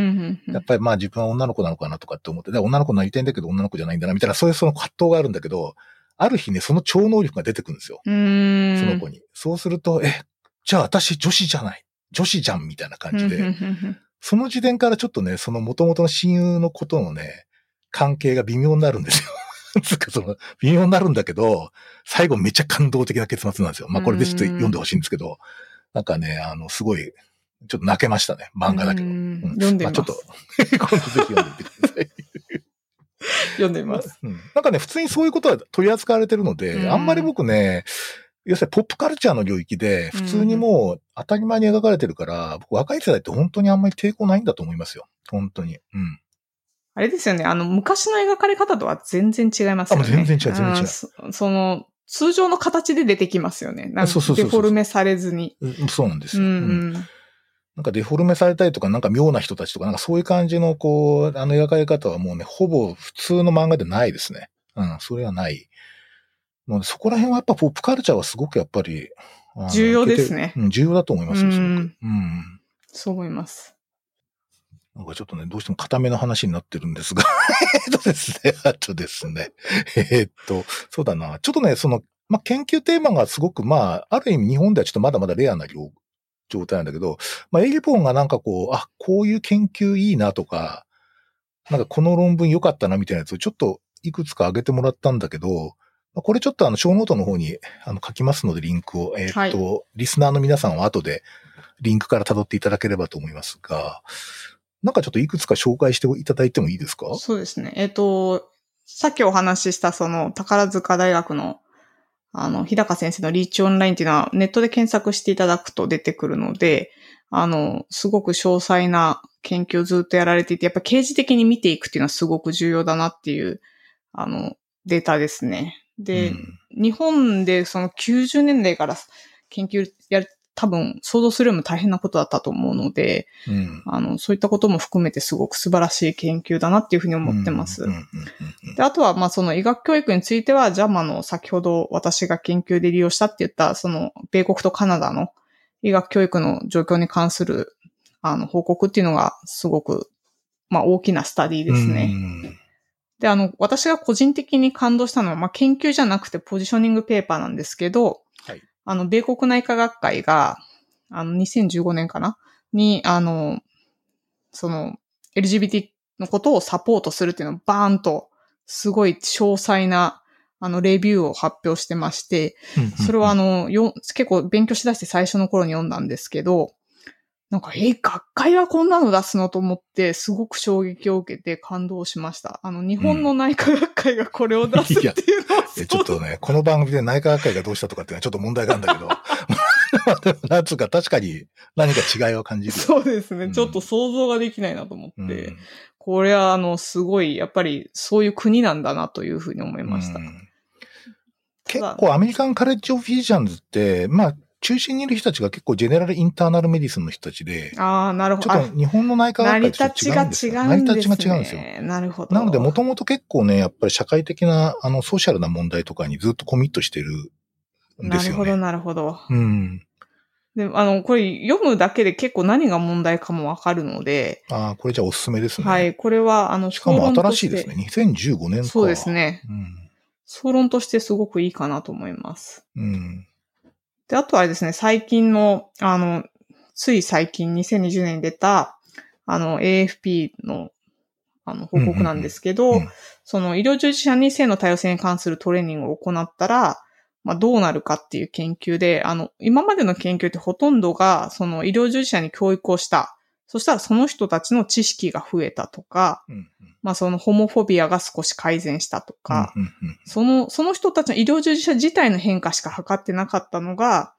やっぱりまあ自分は女の子なのかなとかって思って、で女の子になりたいんだけど女の子じゃないんだな、みたいな、そういうその葛藤があるんだけど、ある日ね、その超能力が出てくるんですよ。その子に。そうすると、え、じゃあ私女子じゃない。女子じゃん、みたいな感じで。その時点からちょっとね、その元々の親友のことのね、関係が微妙になるんですよ。つうかその、微妙になるんだけど、最後めっちゃ感動的な結末なんですよ。まあこれでちょっと読んでほしいんですけど、なんかね、あの、すごい、ちょっと泣けましたね。漫画だけど。ううんん読んでみます。あちょっと、今度ぜひ読んでみてください。読んでみます。うんなんかね、普通にそういうことは取り扱われてるので、うんあんまり僕ね、要するにポップカルチャーの領域で、普通にもう当たり前に描かれてるから、僕若い世代って本当にあんまり抵抗ないんだと思いますよ。本当に。うん。あれですよね。あの、昔の描かれ方とは全然違いますよね。あ全然違う全然違うあそその、通常の形で出てきますよね。なんかそうそうそうそうデフォルメされずに。うんそうなんですうよ。うんんうん。なんかデフォルメされたりとか、なんか妙な人たちとか、なんかそういう感じの、こう、あの描かれ方はもうね、ほぼ普通の漫画でないですね。うん、それはない。もうそこら辺はやっぱポップカルチャーはすごくやっぱり、重要ですね。うん、重要だと思いますよ、すごく。うん。そう思います。なんかちょっとね、どうしても固めの話になってるんですが えっとですね、あとですね、えー、っと、そうだな、ちょっとね、その、まあ、研究テーマがすごく、まあ、ある意味日本ではちょっとまだまだレアな状態なんだけど、まあ、エリポンがなんかこう、あ、こういう研究いいなとか、なんかこの論文良かったなみたいなやつをちょっといくつか上げてもらったんだけど、これちょっとあの、ショーノートの方にあの書きますので、リンクを。えっ、ー、と、はい、リスナーの皆さんは後でリンクから辿っていただければと思いますが、なんかちょっといくつか紹介していただいてもいいですか？そうですね。えっ、ー、と、さっきお話ししたその宝塚大学のあの、日高先生の REACH Online っていうのはネットで検索していただくと出てくるので、あの、すごく詳細な研究をずっとやられていて、やっぱ刑事的に見ていくっていうのはすごく重要だなっていう、あの、データですね。で、うん、日本でその90年代から研究や多分想像するよりも大変なことだったと思うので、うん、あの、そういったことも含めてすごく素晴らしい研究だなっていうふうに思ってます。で、あとは、まあ、その医学教育については、ジャマの先ほど私が研究で利用したって言った、その、米国とカナダの医学教育の状況に関する、あの、報告っていうのがすごく、まあ、大きなスタディですね。で、あの、私が個人的に感動したのは、まあ、研究じゃなくてポジショニングペーパーなんですけど、あの、米国内科学会が、あの、2015年かな？に、あの、その、LGBT のことをサポートするっていうのをバーンと、すごい詳細な、あの、レビューを発表してまして、それはあの、よ、結構勉強しだして最初の頃に読んだんですけど、なんか、え、学会はこんなの出すのと思って、すごく衝撃を受けて感動しました。あの、日本の内科学会がこれを出すっていうのは、うん、ちょっとね、この番組で内科学会がどうしたとかっていうのはちょっと問題があるんだけど、でもなんつうか確かに何か違いを感じる。そうですね、うん、ちょっと想像ができないなと思って、うん、これはあの、すごい、やっぱりそういう国なんだなというふうに思いました。結構アメリカンカレッジオフィジシャンズって、まあ、中心にいる人たちが結構ジェネラルインターナルメディスンの人たちで、ああ、なるほど。ちょっと日本の内科学会と違うんですよ。成り立ちが違うんですよ。なるほど。なので、もともと結構ね、やっぱり社会的な、あの、ソーシャルな問題とかにずっとコミットしてるんですよね。なるほど、なるほど。うん。で、あの、これ読むだけで結構何が問題かもわかるので。ああ、これじゃあおすすめですね。はい、これは、あの、しかも新しいですね。2015年か。そうですね。うん。総論としてすごくいいかなと思います。うん。で、あとはですね、最近の、あの、つい最近2020年に出た、あの、AFP の、あの、報告なんですけど、その医療従事者に性の多様性に関するトレーニングを行ったら、まあ、どうなるかっていう研究で、あの、今までの研究ってほとんどが、その医療従事者に教育をした。そしたらその人たちの知識が増えたとか、うんうん、まあそのホモフォビアが少し改善したとか、うんうんうん、その、その人たちの医療従事者自体の変化しか測ってなかったのが、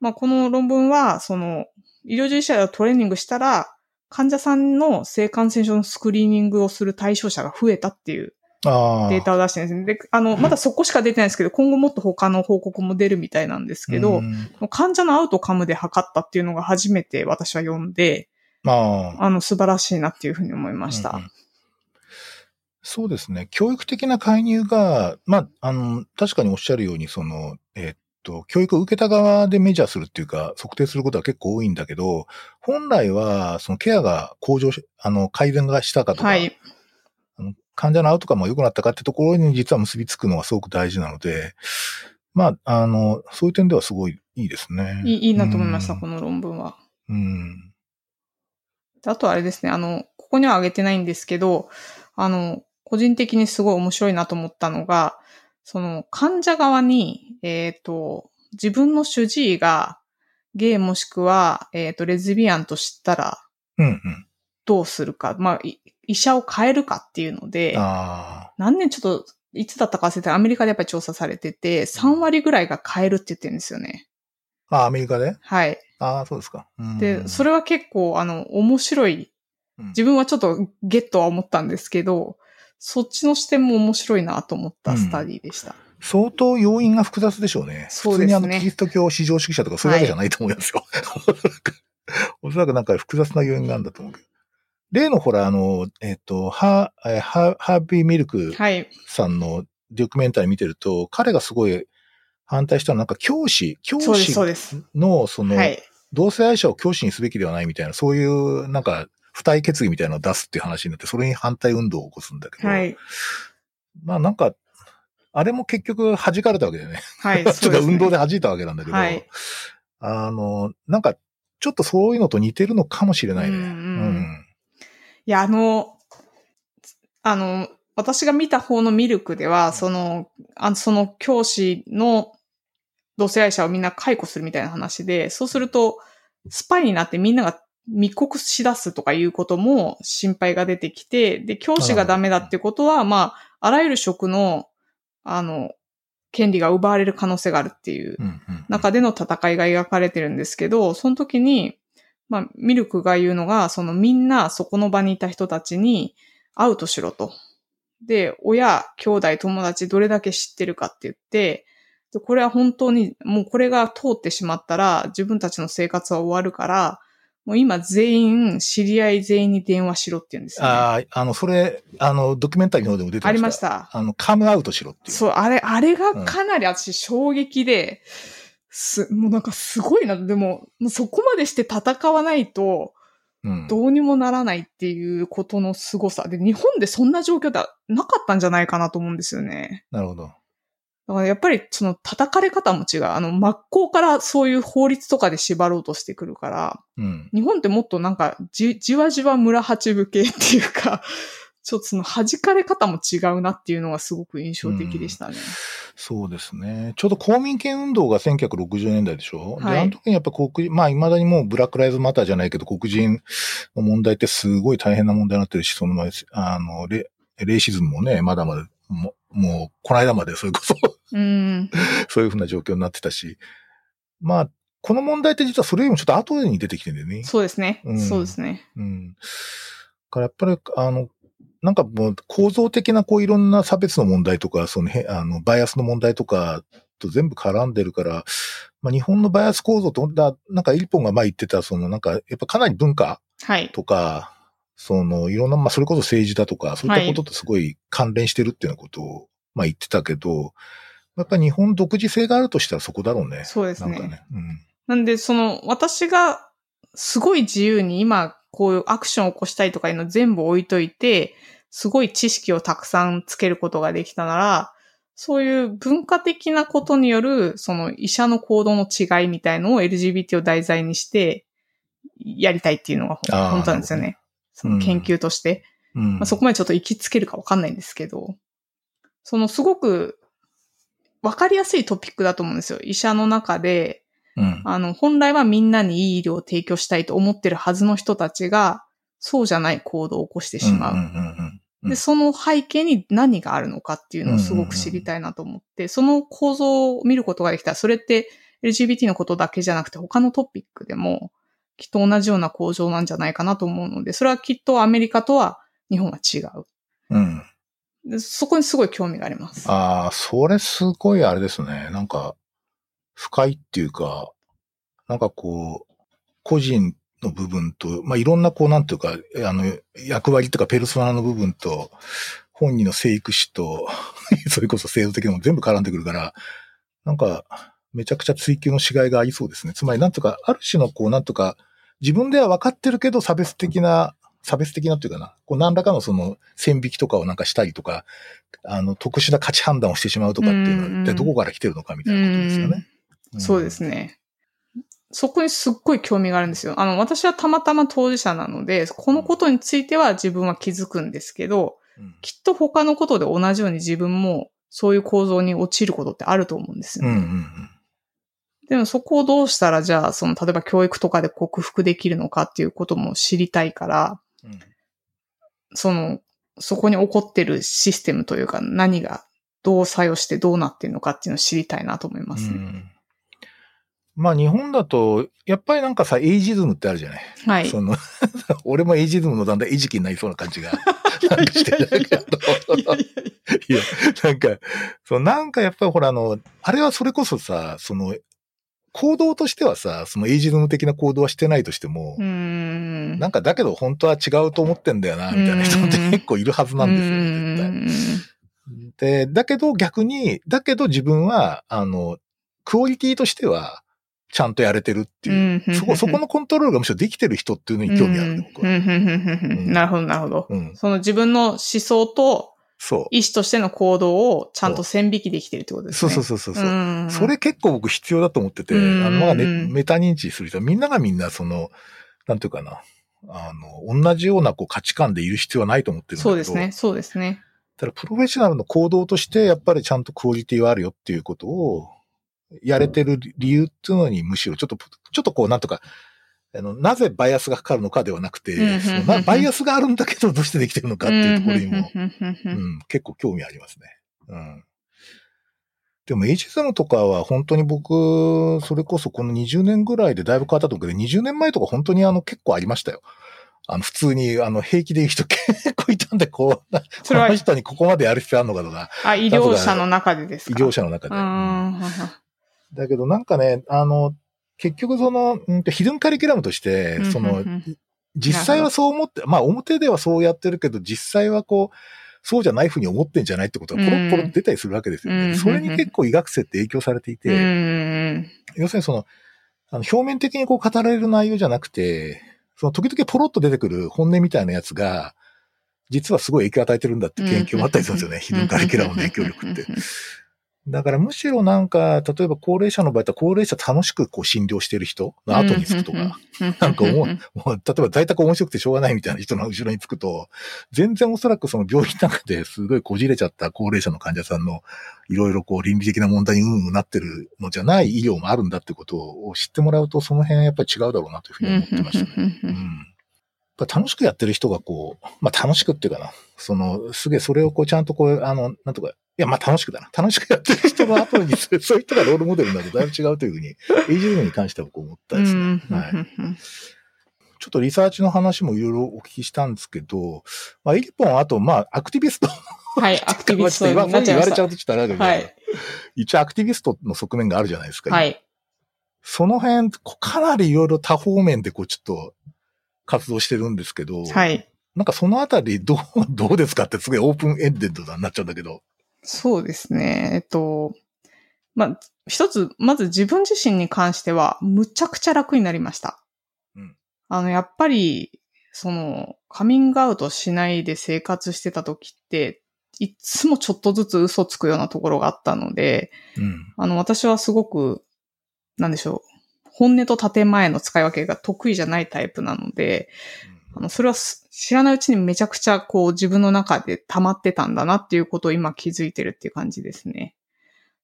まあこの論文は、その、医療従事者をトレーニングしたら、患者さんの性感染症のスクリーニングをする対象者が増えたっていうデータを出してるんですね。で、あの、まだそこしか出てないんですけど、今後もっと他の報告も出るみたいなんですけど、患者のアウトカムで測ったっていうのが初めて私は読んで、ああの、素晴らしいなっていうふうに思いました。うんうん、そうですね。教育的な介入が、まあ、あの、確かにおっしゃるように、その、えー、っと、教育を受けた側でメジャーするっていうか、測定することは結構多いんだけど、本来は、そのケアが向上し、あの、改善がしたかとか、はい、あの患者のアウトカムが良くなったかってところに実は結びつくのがすごく大事なので、まあ、あの、そういう点ではすごいいいですね。いいいいなと思いました、この論文は。うん。あとあれですね、あの、ここには挙げてないんですけど、あの、個人的にすごい面白いなと思ったのが、その患者側に、えっ、ー、と、自分の主治医がゲイもしくは、えっ、ー、と、レズビアンと知ったら、どうするか、うんうん、まあ、医者を変えるかっていうので、何年ちょっと、いつだったか忘れてアメリカでやっぱり調査されてて、3割ぐらいが変えるって言ってるんですよね。あ、アメリカで？はい。ああ、そうですか。で、それは結構、あの、面白い。自分はちょっとゲットは思ったんですけど、そっちの視点も面白いなと思ったスタディでした。うん、相当要因が複雑でしょうね。そうですね。普通にあの、キリスト教至上主義者とかそういうわけじゃないと思いますよ。はい、おそらくなんか複雑な要因があるんだと思うけど。例のほら、あの、えっ、と、ハー、ハハービーミルクはい。さんのドキュメンタリー見てると、彼がすごい反対したのはなんか教師、教師。のその、はい。同性愛者を教師にすべきではないみたいな、そういうなんか、付帯決議みたいなのを出すっていう話になって、それに反対運動を起こすんだけど、はい。まあなんか、あれも結局弾かれたわけだよね。はい。ちょっと運動で。で弾いたわけなんだけど、はいあの、なんか、ちょっとそういうのと似てるのかもしれないね。うんうんいや、あの、あの、私が見た方のミルクでは、その、あのその教師の同性愛者をみんな解雇するみたいな話で、そうすると、スパイになってみんなが密告し出すとかいうことも心配が出てきて、で、教師がダメだってことは、まあ、あらゆる職の、あの、権利が奪われる可能性があるっていう中での戦いが描かれてるんですけど、その時に、まあ、ミルクが言うのが、そのみんなそこの場にいた人たちにアウトしろと。で、親、兄弟、友達どれだけ知ってるかって言って、でこれは本当に、もうこれが通ってしまったら自分たちの生活は終わるから、もう今全員、知り合い全員に電話しろって言うんですよ、ね。あああ、あの、それ、あの、ドキュメンタリーの方でも出てました。りました。あの、カムアウトしろっていう。そう、あれ、あれがかなり私衝撃で、す、もうなんかすごいな。でも、もうそこまでして戦わないと、うん。どうにもならないっていうことの凄さ。で、日本でそんな状況ではなかったんじゃないかなと思うんですよね。なるほど。だからやっぱりその叩かれ方も違う。あの、真っ向からそういう法律とかで縛ろうとしてくるから、うん。日本ってもっとなんかじ、じわじわ村八分系っていうか、ちょっとその弾かれ方も違うなっていうのがすごく印象的でしたね。そうですね。ちょうど公民権運動が1960年代でしょ、はいで、あの時にやっぱ黒人、まあ未だにもうブラックライズマターじゃないけど黒人の問題ってすごい大変な問題になってるし、その前、あの、レ、レイシズムもね、まだまだ、ももう、この間までそれこそうん。そういうふうな状況になってたし、まあ、この問題って実はそれよりもちょっと後に出てきてるんだよね。そうですね。うんそうですね。うん。だからやっぱり、あの、なんかもう構造的なこういろんな差別の問題とか、そのへ、あの、バイアスの問題とかと全部絡んでるから、まあ日本のバイアス構造と、だなんか一本が前言ってた、そのなんか、やっぱかなり文化はい。そのいろんな、まあそれこそ政治だとか、そういったこととすごい関連してるっていうようなことを、まあ言ってたけど、やっぱり日本独自性があるとしたらそこだろうね。そうですね。なんかね。うん。なんで、その、私がすごい自由に今、こういうアクションを起こしたいとかいうの全部置いといて、すごい知識をたくさんつけることができたなら、そういう文化的なことによる、その医者の行動の違いみたいのを LGBT を題材にして、やりたいっていうのが本当なんですよね。その研究として。うん。まあ、そこまでちょっと行きつけるかわかんないんですけど、そのすごくわかりやすいトピックだと思うんですよ。医者の中で、うん。あの、本来はみんなにいい医療を提供したいと思ってるはずの人たちが、そうじゃない行動を起こしてしまう。うんうんうんうんうんで、その背景に何があるのかっていうのをすごく知りたいなと思って、その構造を見ることができたら、それって LGBT のことだけじゃなくて他のトピックでもきっと同じような構造なんじゃないかなと思うので、それはきっとアメリカとは日本は違う。うん。でそこにすごい興味があります。ああ、それすごいあれですね。なんか、深いっていうか、なんかこう、個人の部分と、まあ、いろんなこう、なんていうか、あの、役割とかペルソナの部分と、本人の生育史と、それこそ制度的なもの全部絡んでくるから、なんか、めちゃくちゃ追求のしがいがありそうですね。つまり、なんとか、ある種のこう、なんとか、自分では分かってるけど、差別的な、差別的なっていうかな、こう、何らかのその、線引きとかをなんかしたりとか、あの、特殊な価値判断をしてしまうとかっていうのは、一体どこから来てるのかみたいなことですよね。そうですね。そこにすっごい興味があるんですよ。あの、私はたまたま当事者なので、このことについては自分は気づくんですけど、うん。きっと他のことで同じように自分もそういう構造に陥ることってあると思うんですよね。うんうんうん。でもそこをどうしたらじゃあ、その、例えば教育とかで克服できるのかっていうことも知りたいから、うんその、そこに起こってるシステムというか何がどう作用してどうなってるのかっていうのを知りたいなと思いますね。うんまあ日本だと、やっぱりなんかさ、エイジズムってあるじゃない。はい。その、俺もエイジズムのだんだん餌食になりそうな感じがなんかしてるんだけど。いや、なんか、そう、なんかやっぱりほらあの、あれはそれこそさ、その、行動としてはさ、そのエイジズム的な行動はしてないとしても、ん。なんかだけど本当は違うと思ってんだよな、みたいな人って結構いるはずなんですよね、絶対。で、だけど逆に、だけど自分は、あの、クオリティとしては、ちゃんとやれてるっていう、うんそこ、そこのコントロールがむしろできてる人っていうのに興味あるね、僕は。なるほど、なるほど。うん。その自分の思想とそう。意思としての行動をちゃんと線引きできてるってことですそうね。そうそうそう。ううんそれ結構僕必要だと思ってて、うんあの、まあね、うんメタ認知する人はみんながみんなその、なんていうかな、あの、同じようなこう価値観でいる必要はないと思ってるんだけど。そうですね、そうですね。ただプロフェッショナルの行動として、やっぱりちゃんとクオリティはあるよっていうことを、やれてる理由っていうのにむしろちょっと、ちょっとこう、なんとか、あの、なぜバイアスがかかるのかではなくて、うんうんうんうんそのなバイアスがあるんだけどどうしてできてるのかっていうところにも、うん結構興味ありますね。うん。でも、エイジズムとかは本当に僕、それこそこの20年ぐらいでだいぶ変わったと思うけど、20年前とか本当にあの結構ありましたよ。あの、普通に、あの、平気で言 う人結構いたんで、こう、それはこの人にここまでやる必要あるのかとか、あ、医療者の中でです医か療者の中で。ううんん。だけどなんかね、あの、結局その、うんとヒドゥンカリキュラムとして、その実際はそう思って、まあ表ではそうやってるけど、実際はこう、そうじゃないふうに思ってんじゃないってことがポロッポロ出たりするわけですよね。うんそれに結構医学生って影響されていて、うん。要するにその、あの表面的にこう語られる内容じゃなくて、その時々ポロッと出てくる本音みたいなやつが、実はすごい影響を与えてるんだって研究もあったりするんですよね。ヒドゥンカリキュラムの影響力って。だからむしろなんか、例えば高齢者の場合は高齢者楽しくこう診療してる人の後につくとか、なんか思う、もう例えば在宅面白くてしょうがないみたいな人の後ろにつくと、全然おそらくその病院の中ですごいこじれちゃった高齢者の患者さんのいろいろこう倫理的な問題にうんうんなってるのじゃない医療もあるんだってことを知ってもらうと、その辺やっぱり違うだろうなというふうに思ってましたね。うん。やっぱ楽しくやってる人がこう、まあ楽しくっていうかな、その、すげえそれをこうちゃんとこう、あの、なんとか、いや、まあ楽しくだな。楽しくやってる人の後に、そういう人がロールモデルになるとだいぶ違うというふうに、エイジズムに関しては僕思ったですね。はい。ちょっとリサーチの話もいろいろお聞きしたんですけど、まあ、エリポン、あと、まあ、アクティビスト。はい、アクティビストにまあなっちゃいました言われちゃう。とちょっとあれだけど、はい。一応アクティビストの側面があるじゃないですか。はい。その辺、こかなりいろいろ多方面でこう、ちょっと活動してるんですけど、はい。なんかそのあたりどう、どうですかってすごいオープンエンデッドになっちゃうんだけど。そうですね。えっと、まあ、一つ、まず自分自身に関しては、むちゃくちゃ楽になりました。うんあの、やっぱり、その、カミングアウトしないで生活してた時って、いつもちょっとずつ嘘つくようなところがあったので、うん。あの、私はすごく、なんでしょう、本音と建前の使い分けが得意じゃないタイプなので、あの、それは知らないうちにめちゃくちゃこう自分の中で溜まってたんだなっていうことを今気づいてるっていう感じですね。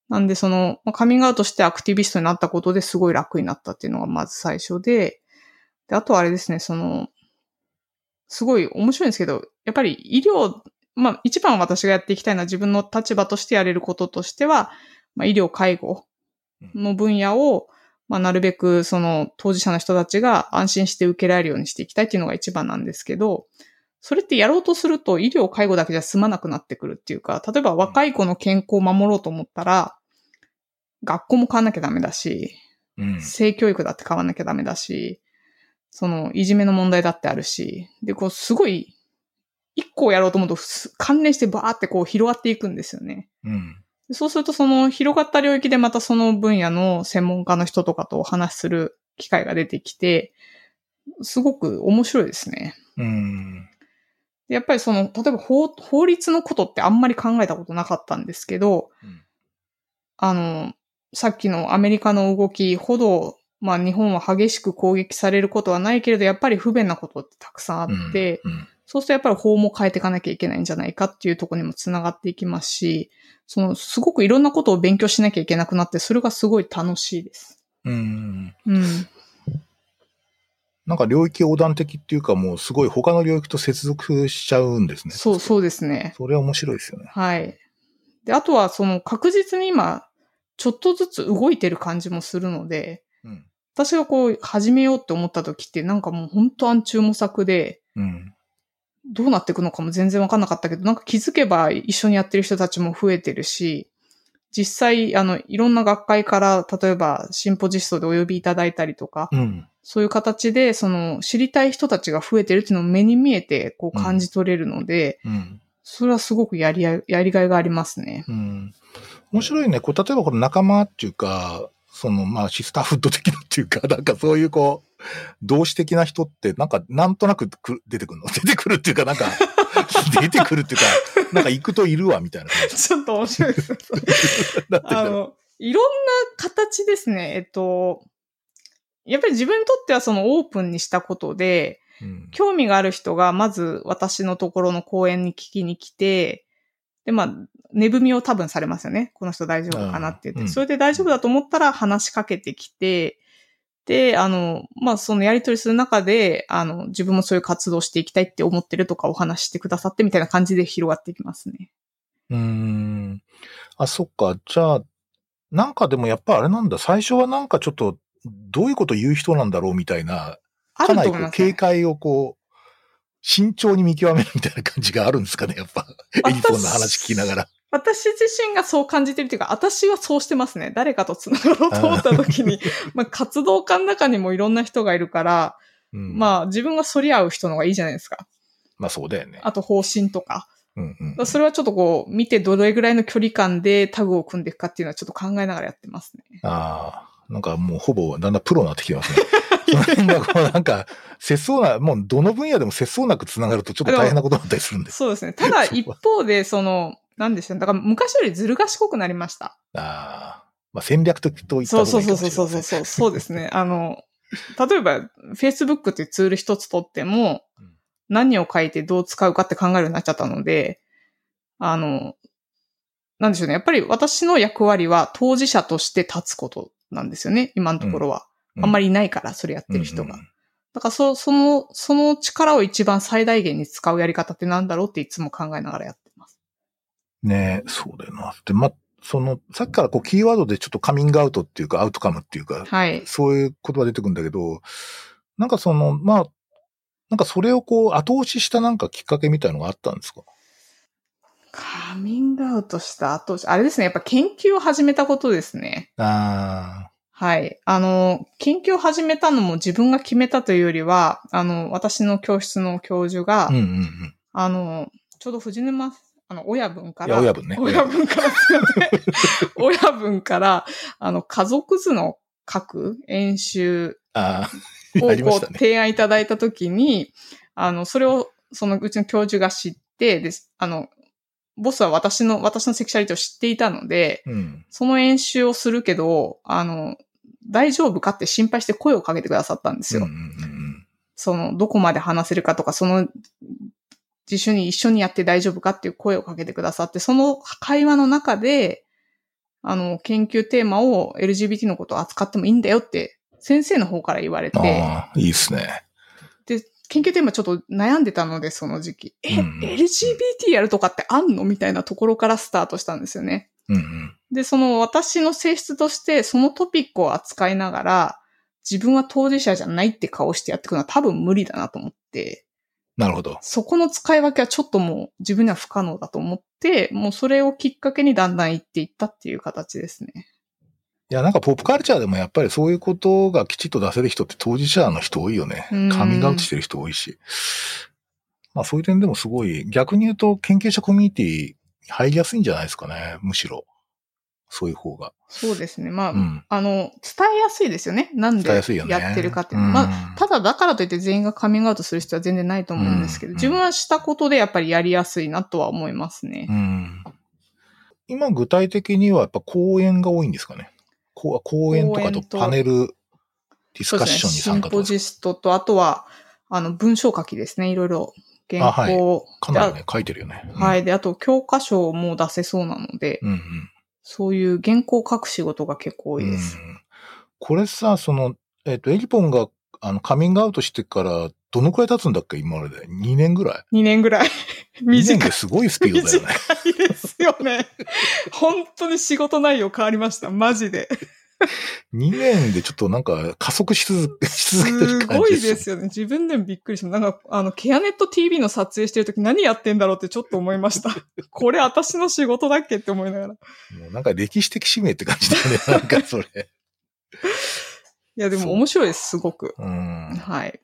なんでその、まあカミングアウトしてアクティビストになったことですごい楽になったっていうのがまず最初で、で、あとあれですね、その、すごい面白いんですけど、やっぱり医療、まあ一番私がやっていきたいのは自分の立場としてやれることとしては、まあ医療介護の分野を、まあ、なるべくその当事者の人たちが安心して受けられるようにしていきたいっていうのが一番なんですけど、それってやろうとすると医療介護だけじゃ済まなくなってくるっていうか、例えば若い子の健康を守ろうと思ったら、学校も変わんなきゃダメだし、うん。性教育だって変わんなきゃダメだし、そのいじめの問題だってあるし、で、こうすごい、一個をやろうと思うとす関連してバーってこう広がっていくんですよね。うん。でそうすると、その広がった領域でまたその分野の専門家の人とかとお話しする機会が出てきて、すごく面白いですね。うん。でやっぱりその、例えば法法律のことってあんまり考えたことなかったんですけど、うんあの、さっきのアメリカの動きほど、まあ日本は激しく攻撃されることはないけれど、やっぱり不便なことってたくさんあって、うん、そうするとやっぱり法も変えていかなきゃいけないんじゃないかっていうところにもつながっていきますし、その、すごくいろんなことを勉強しなきゃいけなくなって、それがすごい楽しいです。うん。うん。なんか領域横断的っていうかもうすごい他の領域と接続しちゃうんですね。そう、そうですね。それは面白いですよね。はい。で、あとはその確実に今、ちょっとずつ動いてる感じもするので、うん。私がこう始めようって思った時ってなんかもう本当暗中模索で、うん。どうなっていくのかも全然わかんなかったけど、なんか気づけば一緒にやってる人たちも増えてるし、実際、あの、いろんな学会から、例えば、シンポジストでお呼びいただいたりとか、うん。そういう形で、その、知りたい人たちが増えてるっていうのを目に見えて、こう感じ取れるので、うん。それはすごくやりや、やりがいがありますね。うん。面白いね。こう、例えばこの仲間っていうか、その、まあ、シスターフッド的なっていうか、なんかそういうこう、同志的な人って、なんか、なんとなくく出てくるの？出てくるっていうか、なんか、出てくるっていうか、なんか行くといるわ、みたいな。ちょっと面白いです。あの、いろんな形ですね。えっと、やっぱり自分にとってはそのオープンにしたことで、うん興味がある人がまず私のところの講演に聞きに来て、で、まあ、寝踏みを多分されますよね。この人大丈夫かなって言って。うんうんそれで大丈夫だと思ったら話しかけてきて、で、あの、まあ、そのやりとりする中で、あの、自分もそういう活動していきたいって思ってるとかお話してくださってみたいな感じで広がっていきますね。うーん。あ、そっか。じゃあ、なんかでもやっぱあれなんだ。最初はなんかちょっと、どういうこと言う人なんだろうみたいな、あかなりこう。警戒をこう、慎重に見極めるみたいな感じがあるんですかね、やっぱ。エジソンの話聞きながら。私自身がそう感じてるっていうか、私はそうしてますね。誰かと繋がろうと思った時に、まあ活動家の中にもいろんな人がいるから、うん、まあ自分が反り合う人の方がいいじゃないですか。まあそうだよね。あと方針とか。うんうんそれはちょっとこう、見てどれぐらいの距離感でタグを組んでいくかっていうのはちょっと考えながらやってますね。ああ、なんかもうほぼだんだんプロになってきてますね。その辺がこうなんか、節操な、もうどの分野でも節操なく繋がるとちょっと大変なことになったりするんです。そうですね。ただ一方で、その、なんでしょう。だから昔よりずる賢くなりました。ああ、まあ戦略的と言ったそう方がそいうそうそうそうそう。そうですね。あの、例えば、Facebook っていうツール一つとってもうん、何を書いてどう使うかって考えるようになっちゃったので、あの、なんでしょうね。やっぱり私の役割は当事者として立つことなんですよね。今のところは。うんあんまりいないから、それやってる人が。うんうんだからそ、その、その力を一番最大限に使うやり方ってなんだろうっていつも考えながらやって。ねえ、そうだよな。で、ま、その、さっきからこう、キーワードでちょっとカミングアウトっていうか、アウトカムっていうか、はい。そういう言葉出てくるんだけど、なんかその、まあ、なんかそれをこう、後押ししたなんかきっかけみたいのがあったんですか？カミングアウトした後、あれですね。やっぱ研究を始めたことですね。あはい。あの、研究を始めたのも自分が決めたというよりは、あの、私の教室の教授が、あ、うんうんうん。あの、ちょうど藤沼、あの、親分から、親分ね。親分から。親分から、あの、家族図の書く演習をこう。提案いただいたときに、あの、それを、そのうちの教授が知って、で、あの、ボスは私の、私のセクシャリティを知っていたので、うん。その演習をするけど、あの、大丈夫かって心配して声をかけてくださったんですよ。うんうんうんその、どこまで話せるかとか、その、自主に一緒にやって大丈夫かっていう声をかけてくださって、その会話の中で、あの、研究テーマを LGBT のことを扱ってもいいんだよって、先生の方から言われて、ああ、いいですね。で、研究テーマちょっと悩んでたので、その時期。え、うん LGBT やるとかってあんのみたいなところからスタートしたんですよね。うんうん。で、その私の性質として、そのトピックを扱いながら、自分は当事者じゃないって顔してやっていくのは多分無理だなと思って、なるほど。そこの使い分けはちょっともう自分には不可能だと思って、もうそれをきっかけにだんだん行っていったっていう形ですね。いや、なんかポップカルチャーでもやっぱりそういうことがきちっと出せる人って当事者の人多いよねうん。カミングアウトしてる人多いし。まあそういう点でもすごい、逆に言うと研究者コミュニティ入りやすいんじゃないですかね。むしろ。そういう方が。そうですね。まあ、うん。あの、伝えやすいですよね。なんでやってるかっていうの。うんまあ、ただだからといって全員がカミングアウトする必要は全然ないと思うんですけど、うん自分はしたことでやっぱりやりやすいなとは思いますね。うん。今具体的にはやっぱ講演が多いんですかね。講演とかとパネルディスカッ。ションに参加とか。シンポジストと、あとは、あの、文章書きですね。いろいろ原稿あはいかなりでね、書いてるよね。あはい。で、あと、教科書も出せそうなので、うん。うんそういう原稿を書く仕事が結構多いです。うんこれさ、その、えっ、と、エリポンが、あの、カミングアウトしてから、どのくらい経つんだっけ？今までで。2年ぐらい？2年ぐらい。?2 年短いですごいスピードだよね。ですよね。本当に仕事内容変わりました。マジで。2年でちょっとなんか加速し続け し続けてるす感じごいですよね。自分でもびっくりしました。なんか、あの、ケアネット TV の撮影してるとき何やってんだろうってちょっと思いました。これ私の仕事だっけって思いながら。いもうなんか歴史的使命って感じだよね。なんかそれ。や、でも面白いです、すごく。うん。はい。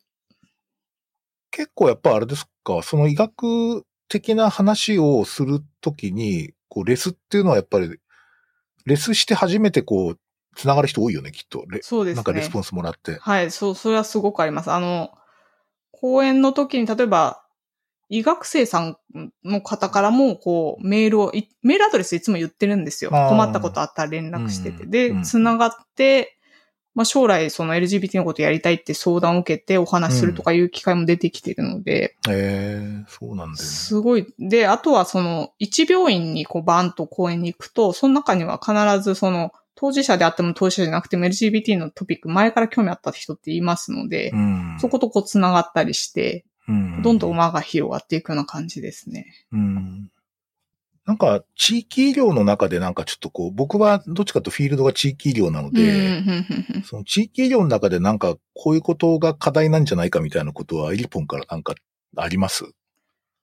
結構やっぱあれですか、その医学的な話をするときに、こう、レスっていうのはやっぱり、レスして初めてこう、つながる人多いよね、きっと。レそうですね。なんかレスポンスもらって。はい、そう、それはすごくあります。あの、講演の時に、例えば、医学生さんの方からも、こう、メールを、いメールアドレスいつも言ってるんですよ。困ったことあったら連絡してて。うんうんで、つながって、まあ、将来その LGBT のことやりたいって相談を受けてお話しするとかいう機会も出てきてるので、ええそうなんだよね。すごい。で、あとはその、一病院にこうバーンと講演に行くと、その中には必ずその、当事者であっても当事者じゃなくても LGBT のトピック前から興味あった人って言いますので、うん。そことこう繋がったりして、うん、どんどん輪が広がっていくような感じですね。うん。なんか、地域医療の中でなんかちょっとこう、僕はどっちかとフィールドが地域医療なので、その地域医療の中でなんかこういうことが課題なんじゃないかみたいなことは、イリポンからなんかあります？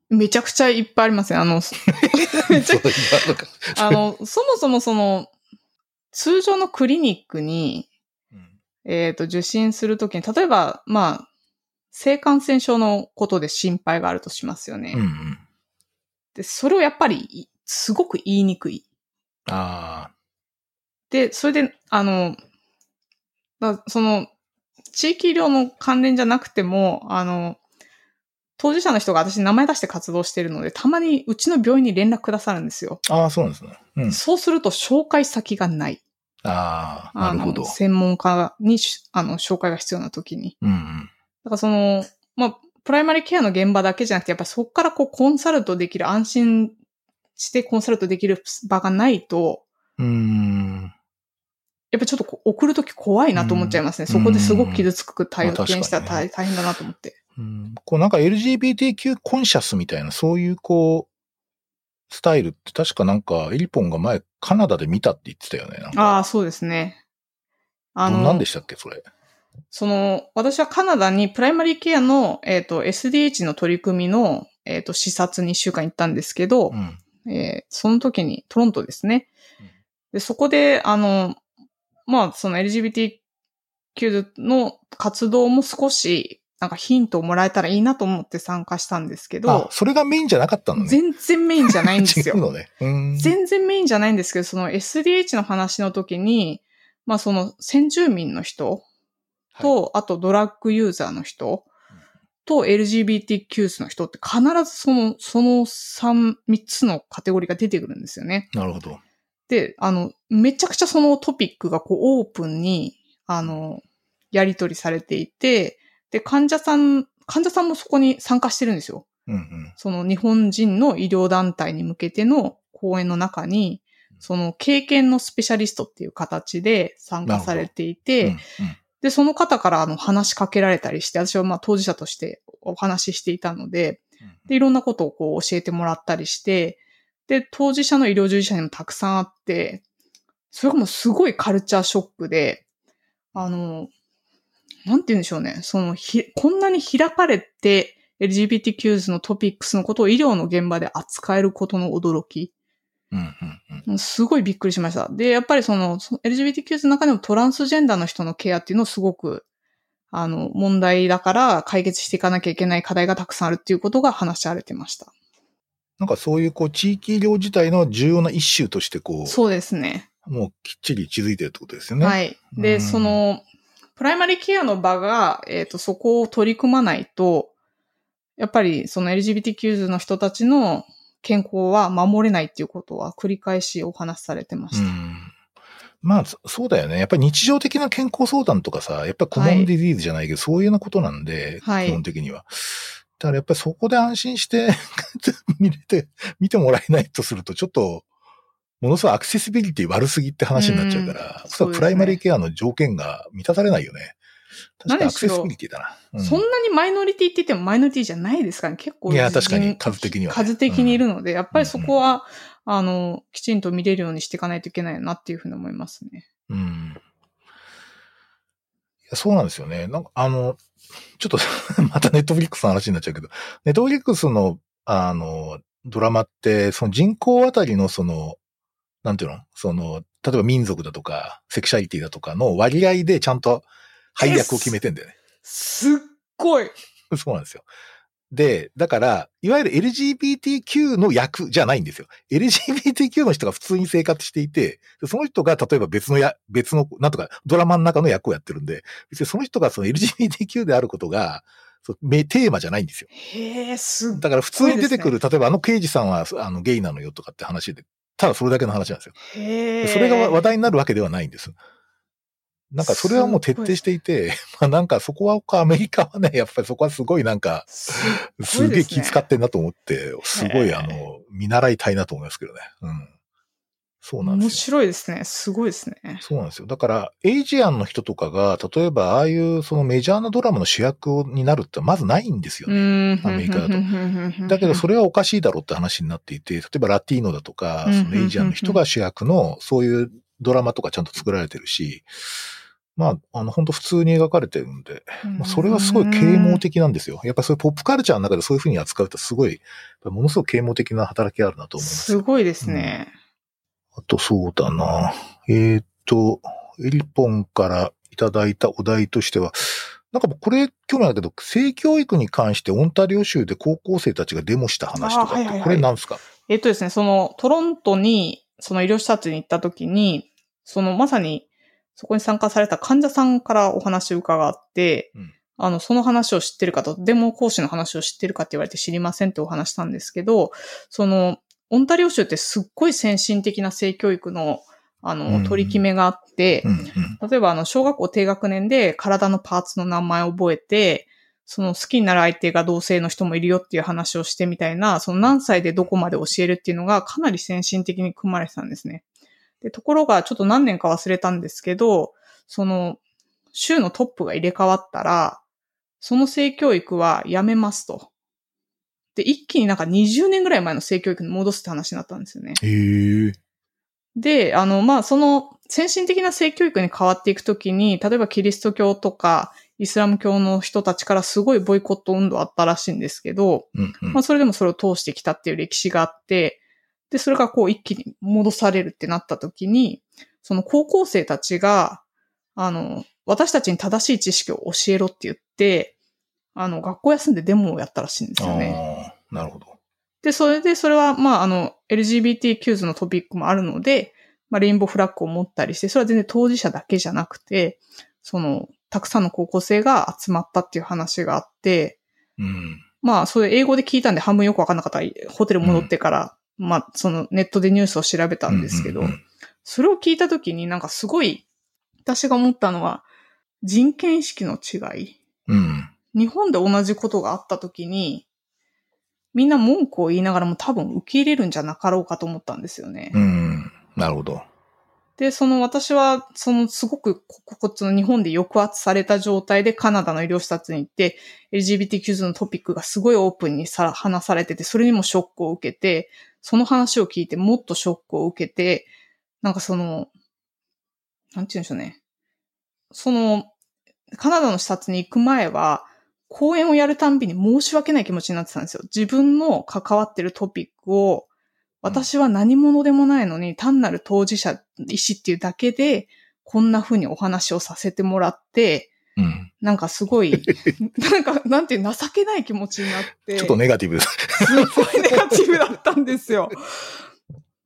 めちゃくちゃいっぱいありますね。あの、あの、そもそもその、通常のクリニックに、うんえっ、と、受診するときに、例えば、まあ、性感染症のことで心配があるとしますよね。うんうん。で、それをやっぱりい、すごく言いにくい。ああ、で、それで、あの、だその、地域医療の関連じゃなくても、あの、当事者の人が私名前出して活動してるので、たまにうちの病院に連絡くださるんですよ。ああ、そうなんですね。うん。そうすると紹介先がない。ああ、なるほど。専門家にしあの紹介が必要な時に。うんうん。だからその、まあ、プライマリーケアの現場だけじゃなくて、やっぱりそこからこうコンサルトできる、安心してコンサルトできる場がないと、うーん。やっぱちょっと送るとき怖いなと思っちゃいますね。うんそこですごく傷つく体験したら大大変だなと思って。うんこうなんか LGBTQ コンシャスみたいな、そういうこう、スタイルって確かなんか、エリポンが前カナダで見たって言ってたよね。ああ、そうですね。あの、ど何でしたっけ、それ？その、私はカナダにプライマリーケアの、えっ、と、SDH の取り組みの、えっ、と、視察に1週間行ったんですけど、うん。えーその時に、トロントですねうん。で、そこで、あの、まあ、その LGBTQ の活動も少し、なんかヒントをもらえたらいいなと思って参加したんですけあど、、それがメインじゃなかったのね。全然メインじゃないんですよ。のね。うん。全然メインじゃないんですけど、その SDH の話の時に、まあその先住民の人と、あとドラッグユーザーの人と LGBTQ の人って必ずその、その3、3つのカテゴリーが出てくるんですよね。なるほど。で、あの、めちゃくちゃそのトピックがこうオープンに、あの、やり取りされていて、で、患者さん、患者さんもそこに参加してるんですよ。うんうん。その日本人の医療団体に向けての講演の中に、その経験のスペシャリストっていう形で参加されていて、うんうんで、その方からあの話しかけられたりして、私はまあ当事者としてお話ししていたので、で、いろんなことをこう教えてもらったりして、で、当事者の医療従事者にもたくさんあって、それがもうすごいカルチャーショックで、あの、なんて言うんでしょうね。その、ひ、こんなに開かれて LGBTQ のトピックスのことを医療の現場で扱えることの驚き。うんうんうんもうすごいびっくりしました。で、やっぱりその、その LGBTQ の中でもトランスジェンダーの人のケアっていうのをすごく、あの、問題だから解決していかなきゃいけない課題がたくさんあるっていうことが話し合われてました。なんかそういうこう地域医療自体の重要なイシューとしてこそうですね。う、もうきっちり気づいてるってことですよね。。はいい。で、うんその、プライマリーケアの場が、えっ、と、そこを取り組まないと、やっぱりその LGBTQ の人たちの健康は守れないっていうことは繰り返しお話しされてました。うん。まあ、そそうだよね。やっぱり日常的な健康相談とかさ、やっぱりコモンディジーズじゃないけど、そういうようなことなんで、はい基本的には。だからやっぱりそこで安心して 見れて、見てもらえないとすると、ちょっと、ものすごいアクセシビリティ悪すぎって話になっちゃうから、うんそしたらプライマリーケアの条件が満たされないよね。確かにアクセシビリティだな。うんそんなにマイノリティって言ってもマイノリティじゃないですからね。結構いや確かに人数的にはね数的にいるので、やっぱりそこは、あの、きちんと見れるようにしていかないといけないなっていうふうに思いますね。うん。やそうなんですよね。なんか、あの、ちょっと またネットフリックスの話になっちゃうけど、ネットフリックスの、あの、ドラマって、その人口あたりのその、なんていうの？その、例えば民族だとか、セクシャリティだとかの割合でちゃんと配役を決めてんだよね。すっごい。そうなんですよ。で、だから、いわゆる LGBTQ の役じゃないんですよ。LGBTQ の人が普通に生活していて、その人が例えば別のや、別の、なんとかドラマの中の役をやってるんで、別にその人がその LGBTQ であることが、そうめテーマじゃないんですよ。へえ、すっだから普通に出てくる、例えばあの刑事さんはあのゲイなのよとかって話で、ただそれだけの話なんですよ。へえ。それが話題になるわけではないんです。なんかそれはもう徹底していて、まあなんかそこはアメリカはね、やっぱりそこはすごいなんか、すすげえ気使っってんなと思って、すごいあの、見習いたいなと思いますけどね。うん。そうなん面ですよ。白いですね。すごいですね。そうなんですよ。だから、エイジアンの人とかが、例えばああいうそのメジャーなドラマの主役になるってまずないんですようね。ん。アメリカだととだけどそれ、れはおかしいだろうって話になっていて、例えばラティーノだとか、うんそのエイジアンの人が主役のそういうドラマとかちゃんと作られてるし、まあ、あの、本当普通に描かれてるんで、まあ、それはすごい啓蒙的なんですよ。やっぱりそういうポップカルチャーの中でそういう風に扱うとすごい、ものすごく啓蒙的な働きがあるなと思います。すごいですね。あとそうだな。えーっと、エリポンからいただいたお題としては、なんかこれ興味あるけど、性教育に関してオンタリオ州で高校生たちがデモした話とかって、あはいはいはいこれなんですか？えっとですね、そのトロントに、その医療視察に行った時に、そのまさにそこに参加された患者さんからお話を伺って、うんあの、その話を知ってるかと、デモ講師の話を知ってるかって言われて知りませんってお話したんですけど、その、オンタリオ州ってすっごい先進的な性教育の、あの、うん取り決めがあって、うんうん。例えばあの、小学校低学年で体のパーツの名前を覚えて、その好きになる相手が同性の人もいるよっていう話をしてみたいな、その何歳でどこまで教えるっていうのがかなり先進的に組まれてたんですね。で、ところがちょっと何年か忘れたんですけど、その、州のトップが入れ替わったら、その性教育はやめますと。で、一気になんか20年ぐらい前の性教育に戻すって話になったんですよね。へえ。で、あの、まあ、その先進的な性教育に変わっていくときに、例えばキリスト教とかイスラム教の人たちからすごいボイコット運動あったらしいんですけど、うんうんまあ、それでもそれを通してきたっていう歴史があって、で、それがこう一気に戻されるってなったときに、その高校生たちが、あの、私たちに正しい知識を教えろって言って、あの、学校休んでデモをやったらしいんですよね。なるほど。で、それで、それは、まあ、あの、LGBTQ ズのトピックもあるので、まあ、レインボーフラッグを持ったりして、それは全然当事者だけじゃなくて、その、たくさんの高校生が集まったっていう話があって、うん。まあ、それ英語で聞いたんで半分よくわかんなかったら、ホテル戻ってから、まあ、そのネットでニュースを調べたんですけど、それを聞いたときになんかすごい、私が思ったのは、人権意識の違い。うん。日本で同じことがあったときに、みんな文句を言いながらも多分受け入れるんじゃなかろうかと思ったんですよね。うん。なるほど。で、その私は、そのすごくここっちの日本で抑圧された状態でカナダの医療視察に行って、LGBTQ のトピックがすごいオープンにさ話されてて、それにもショックを受けて、その話を聞いてもっとショックを受けて、なんかその、なんて言うんでしょうね。その、カナダの視察に行く前は、講演をやるたんびに申し訳ない気持ちになってたんですよ。自分の関わってるトピックを、私は何者でもないのに、単なる当事者、医師っていうだけで、こんな風にお話をさせてもらって、うん。なんかすごい、なんか、なんていう情けない気持ちになって。ちょっとネガティブです。すごいネガティブだったんですよ。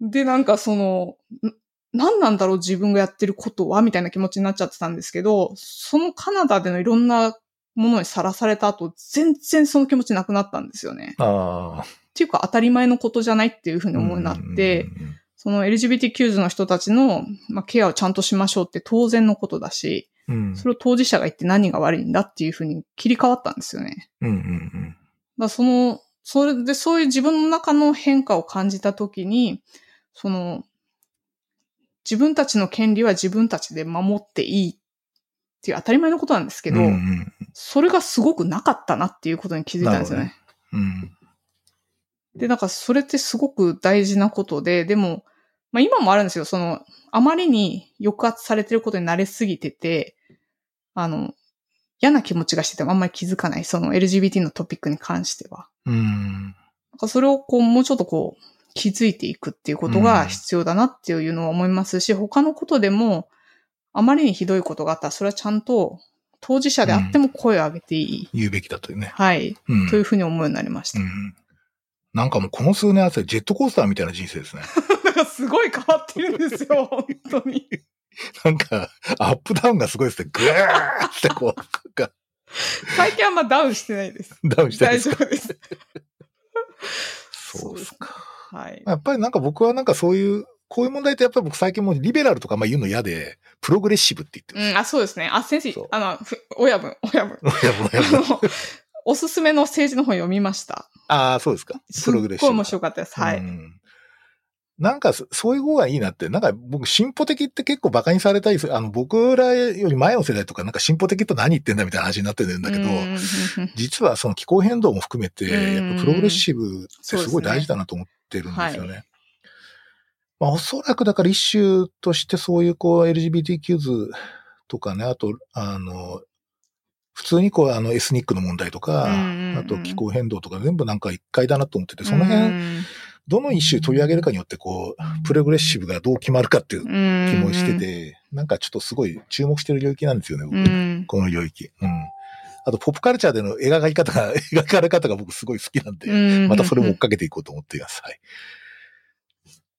で、なんかその、ん何なんだろう自分がやってることはみたいな気持ちになっちゃってたんですけど、そのカナダでのいろんなものにさらされた後、全然その気持ちなくなったんですよね。ああ。っていうか当たり前のことじゃないっていうふうに思うようになって、うんうんうんその LGBTQ の人たちの、まあ、ケアをちゃんとしましょうって当然のことだし、うん。それを当事者が言って何が悪いんだっていうふうに切り替わったんですよね。うんうんうん。だその、それでそういう自分の中の変化を感じたときに、その、自分たちの権利は自分たちで守っていいっていう当たり前のことなんですけど、うんうんそれがすごくなかったなっていうことに気づいたんですよね。うん。で、なんかそれってすごく大事なことで、でも、まあ今もあるんですよ。その、あまりに抑圧されてることに慣れすぎてて、あの、嫌な気持ちがしててもあんまり気づかない、その LGBT のトピックに関しては。うん。なんかそれをこう、もうちょっとこう、気づいていくっていうことが必要だなっていうのは思いますし、他のことでも、あまりにひどいことがあったら、それはちゃんと、当事者であっても声を上げていい。言うべきだというね。はい。うん。というふうに思うようになりました。うん。なんかもうこの数年あってジェットコースターみたいな人生ですね。だからすごい変わってるんですよ、本当に。なんか、アップダウンがすごいですね。ぐーってこう、なんか最近あんまダウンしてないです。ダウンしたり大丈夫です。そうですか。はい。やっぱりなんか僕はなんかそういう、こういう問題ってやっぱり僕最近もうリベラルとかまあ言うの嫌で、プログレッシブって言ってるんうん、あ、そうですね。あ、先生あの、ふ親分、親分。ですよ。いやもうやもうあのおすすめの政治の本読みました。ああ、そうですか。すっごい面白かったです。はい。うんなんかそ、そういう方がいいなって、なんか僕、進歩的って結構馬鹿にされたりする、あの、僕らより前の世代とか、なんか進歩的と何言ってんだみたいな話になってるんだけど、実はその気候変動も含めて、うん。やっぱプログレッシブってすごい大事だなと思ってるんですよね。はまあ、おそらくだから一種としてそういうこう LGBTQ ズとかね、あと、あの、普通にこうあのエスニックの問題とか、あと気候変動とか全部なんか一回だなと思ってて、そのう辺、んどの一種取り上げるかによってこう、プログレッシブがどう決まるかっていう気もしてて、なんかちょっとすごい注目してる領域なんですよね、僕この領域。うん。あと、ポップカルチャーでの描き方が、描かれ方が僕すごい好きなんで、うんまたそれも追っかけていこうと思っています。はい。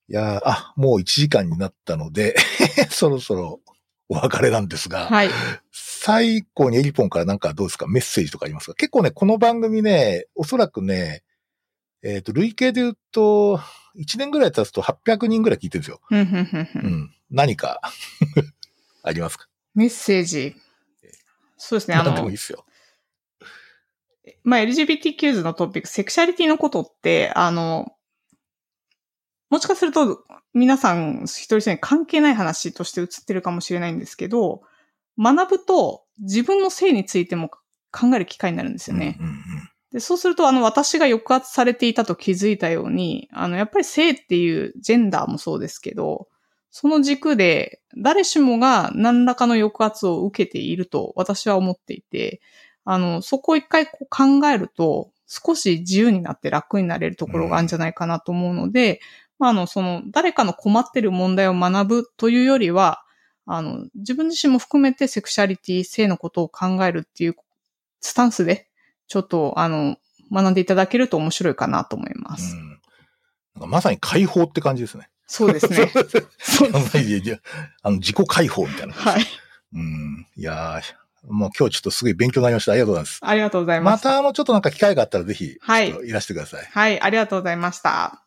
いやーあ、もう1時間になったので、そろそろお別れなんですが、はい。最後にエリポンからなんかどうですか？メッセージとかありますか？結構ね、この番組ね、おそらくね、えっ、と、累計で言うと、1年ぐらい経つと800人ぐらい聞いてるんですよ。うんうんうんううんん。何か、ありますか？メッセージ。そうですね。あの何でもいいで、すよ。まあ、LGBTQ のトピック、セクシャリティのことって、あの、もしかすると、皆さん一人一人に関係ない話として映ってるかもしれないんですけど、学ぶと自分の性についても考える機会になるんですよね。うんうんで、そうすると、あの、私が抑圧されていたと気づいたように、あの、やっぱり性っていうジェンダーもそうですけど、その軸で誰しもが何らかの抑圧を受けていると私は思っていて、あの、そこを一回こう考えると、少し自由になって楽になれるところがあるんじゃないかなと思うので、まあ、あの、その、誰かの困ってる問題を学ぶというよりは、あの、自分自身も含めてセクシャリティ、性のことを考えるっていうスタンスで、ちょっと、あの、学んでいただけると面白いかなと思います。うんなんかまさに解放って感じですね。そうですね。そうあです。のいやいやあの自己解放みたいな感じ。はい。うん。いやーもう今日ちょっとすごい勉強になりました。ありがとうございます。ありがとうございま。ますたあの、ちょっとなんか機会があったらぜひ、はいいらしてください。はい、ありがとうございました。